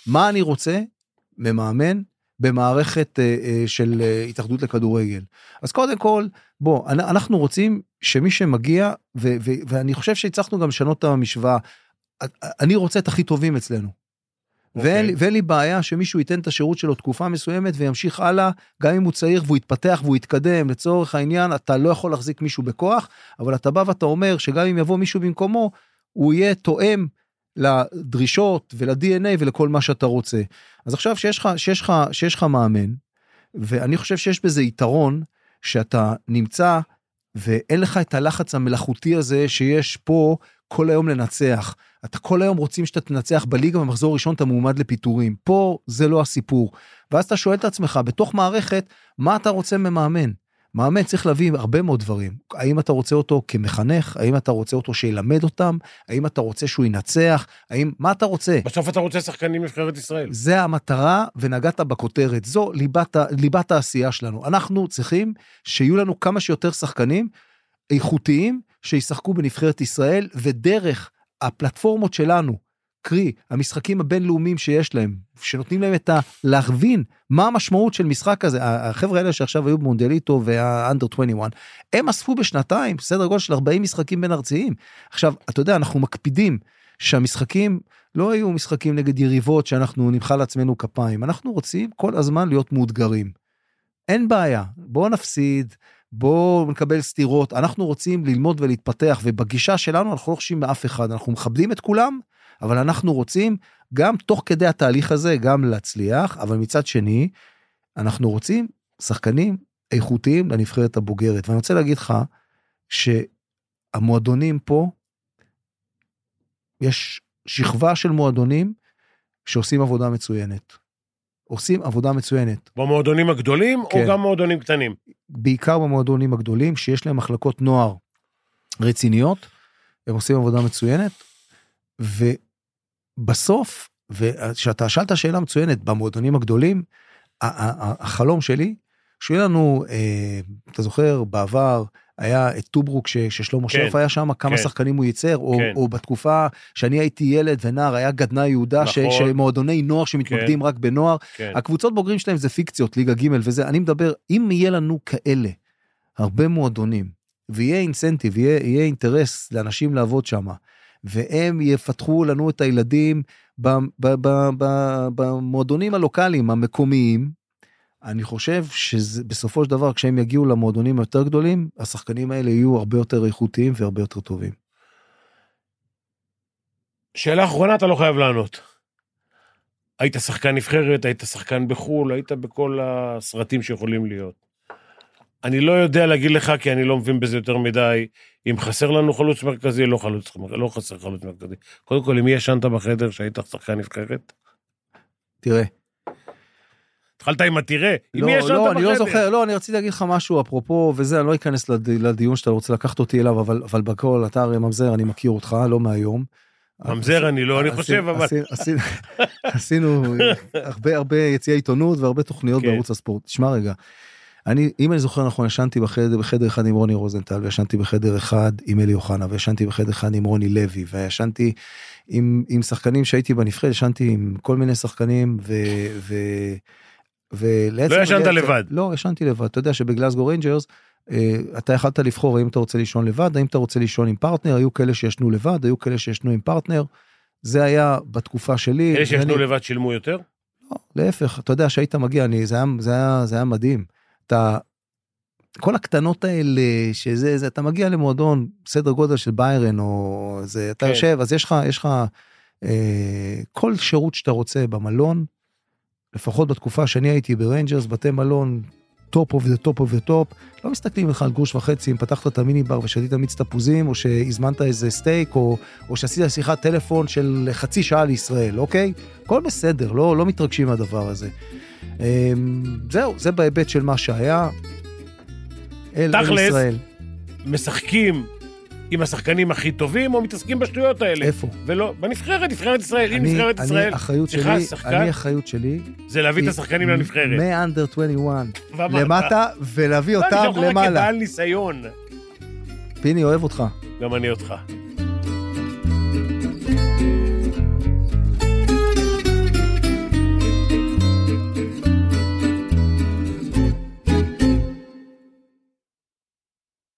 מה אני רוצה ממאמן במערכת אה, אה, של אה, התאחדות לכדורגל. אז קודם כל, בוא, אנ- אנחנו רוצים שמי שמגיע, ו, ו, ואני חושב שהצלחנו גם לשנות את המשוואה, אני רוצה את הכי טובים אצלנו. אוקיי. ואין, לי- ואין לי בעיה שמישהו ייתן את השירות שלו תקופה מסוימת וימשיך הלאה, גם אם הוא צעיר והוא יתפתח והוא יתקדם. לצורך העניין, אתה לא יכול להחזיק מישהו בכוח, אבל אתה בא ואתה אומר שגם אם יבוא מישהו במקומו, הוא יהיה תואם לדרישות ול-DNA ולכל מה שאתה רוצה. אז עכשיו שיש לך, שיש לך, שיש לך מאמן, ואני חושב שיש בזה יתרון, שאתה נמצא ואין לך את הלחץ המלאכותי הזה שיש פה כל היום לנצח. אתה כל היום רוצים שאתה תנצח בליגה במחזור ראשון אתה מועמד לפיטורים. פה זה לא הסיפור. ואז אתה שואל את עצמך בתוך מערכת מה אתה רוצה ממאמן. מאמן צריך להביא הרבה מאוד דברים. האם אתה רוצה אותו כמחנך? האם אתה רוצה אותו שילמד אותם? האם אתה רוצה שהוא ינצח? האם, מה אתה רוצה? בסוף אתה רוצה שחקנים נבחרת ישראל. זה המטרה ונגעת בכותרת זו ליבת, ליבת העשייה שלנו אנחנו צריכים שיהיו לנו כמה שיותר שחקנים איכותיים שישחקו בנבחרת ישראל ודרך הפלטפורמות שלנו קרי המשחקים הבינלאומיים שיש להם שנותנים להם את ה... להבין מה המשמעות של משחק כזה החבר'ה האלה שעכשיו היו במונדיאליטו והאנדר 21 הם אספו בשנתיים סדר גודל של 40 משחקים בין ארציים. עכשיו אתה יודע אנחנו מקפידים שהמשחקים לא היו משחקים נגד יריבות שאנחנו נמחא לעצמנו כפיים, אנחנו רוצים כל הזמן להיות מאותגרים. אין בעיה, בואו נפסיד, בואו נקבל סטירות, אנחנו רוצים ללמוד ולהתפתח, ובגישה שלנו אנחנו לא חושבים מאף אחד, אנחנו מכבדים את כולם, אבל אנחנו רוצים גם תוך כדי התהליך הזה גם להצליח, אבל מצד שני, אנחנו רוצים שחקנים איכותיים לנבחרת הבוגרת. ואני רוצה להגיד לך שהמועדונים פה, יש שכבה של מועדונים שעושים עבודה מצוינת. עושים עבודה מצוינת. במועדונים הגדולים, כן. או גם מועדונים קטנים? בעיקר במועדונים הגדולים, שיש להם מחלקות נוער רציניות, הם עושים עבודה מצוינת, ובסוף, וכשאתה שאלת שאלה מצוינת, במועדונים הגדולים, החלום שלי, שיהיה לנו, אה, אתה זוכר, בעבר, היה את טוברוק ש- ששלמה כן, שרף היה שם, כמה כן. שחקנים הוא ייצר, או, כן. או בתקופה שאני הייתי ילד ונער, היה גדנ"ע יהודה, ש- נכון. שמועדוני נוער שמתמקדים רק בנוער, כן. הקבוצות בוגרים שלהם זה פיקציות, ליגה ג' וזה, אני מדבר, אם יהיה לנו כאלה, הרבה מועדונים, ויהיה אינסנטיב, יהיה, יהיה אינטרס לאנשים לעבוד שם, והם יפתחו לנו את הילדים במועדונים הלוקאליים, המקומיים, אני חושב שבסופו של דבר, כשהם יגיעו למועדונים היותר גדולים, השחקנים האלה יהיו הרבה יותר איכותיים והרבה יותר טובים. שאלה אחרונה, אתה לא חייב לענות. היית שחקן נבחרת, היית שחקן בחו"ל, היית בכל הסרטים שיכולים להיות. אני לא יודע להגיד לך, כי אני לא מבין בזה יותר מדי, אם חסר לנו חלוץ מרכזי, לא, חלוץ, לא חסר חלוץ מרכזי. קודם כל, אם מי ישנת בחדר שהיית שחקן נבחרת? תראה, התחלת עם התראה, עם לא, מי ישנת לא, בחדר? אני לא זוכר, לא, אני רציתי להגיד לך משהו אפרופו וזה, אני לא אכנס לד, לדיון שאתה רוצה לקחת אותי אליו, אבל, אבל בכל אתה הרי ממזר, אני מכיר אותך, לא מהיום. ממזר אני לא, אני חושב, אבל... עשינו הרבה הרבה יציאי עיתונות והרבה תוכניות כן. בערוץ הספורט. תשמע רגע, אני, אם אני זוכר נכון, ישנתי בחדר, בחדר אחד עם רוני רוזנטל, וישנתי בחדר אחד עם אלי אוחנה, וישנתי בחדר אחד עם רוני לוי, וישנתי עם, עם שחקנים שהייתי בנבחרת, ישנתי עם כל מיני שחקנים, ו... ו ובעצם לא ישנת לבד. לא, ישנתי לבד. אתה יודע שבגלסגו ריינג'רס, אה, אתה יכלת לבחור האם אתה רוצה לישון לבד, האם אתה רוצה לישון עם פרטנר, היו כאלה שישנו לבד, היו כאלה שישנו עם פרטנר. זה היה בתקופה שלי. אלה שישנו ואני- לבד שילמו יותר? לא, להפך, אתה יודע שהיית מגיע, אני, זה, היה, זה, היה, זה היה מדהים. אתה, כל הקטנות האלה, שזה, זה, אתה מגיע למועדון סדר גודל של ביירן, או זה, אתה כן. יושב, אז יש לך, יש לך אה, כל שירות שאתה רוצה במלון, לפחות בתקופה שאני הייתי בריינג'רס, בתי מלון, top of the top of the top, לא מסתכלים לך על גרוש וחצי אם פתחת את המיני בר ושתית מיץ תפוזים, או שהזמנת איזה סטייק, או, או שעשית שיחת טלפון של חצי שעה לישראל, אוקיי? הכל בסדר, לא, לא מתרגשים מהדבר הזה. אמ, זהו, זה בהיבט של מה שהיה. אל, אל תכלס, ישראל. משחקים עם השחקנים הכי טובים, או מתעסקים בשטויות האלה? איפה? ולא, בנבחרת, נבחרת ישראל. אם אני, נבחרת אני, ישראל צריכה שלי, שחקן, אני אחריות שלי, זה להביא את השחקנים לנבחרת. מאנדר 21 ואמרת, למטה, ולהביא לא, אני אותם שומע אותך למעלה. כבעל ניסיון. פיני, אוהב אותך. גם אני אותך.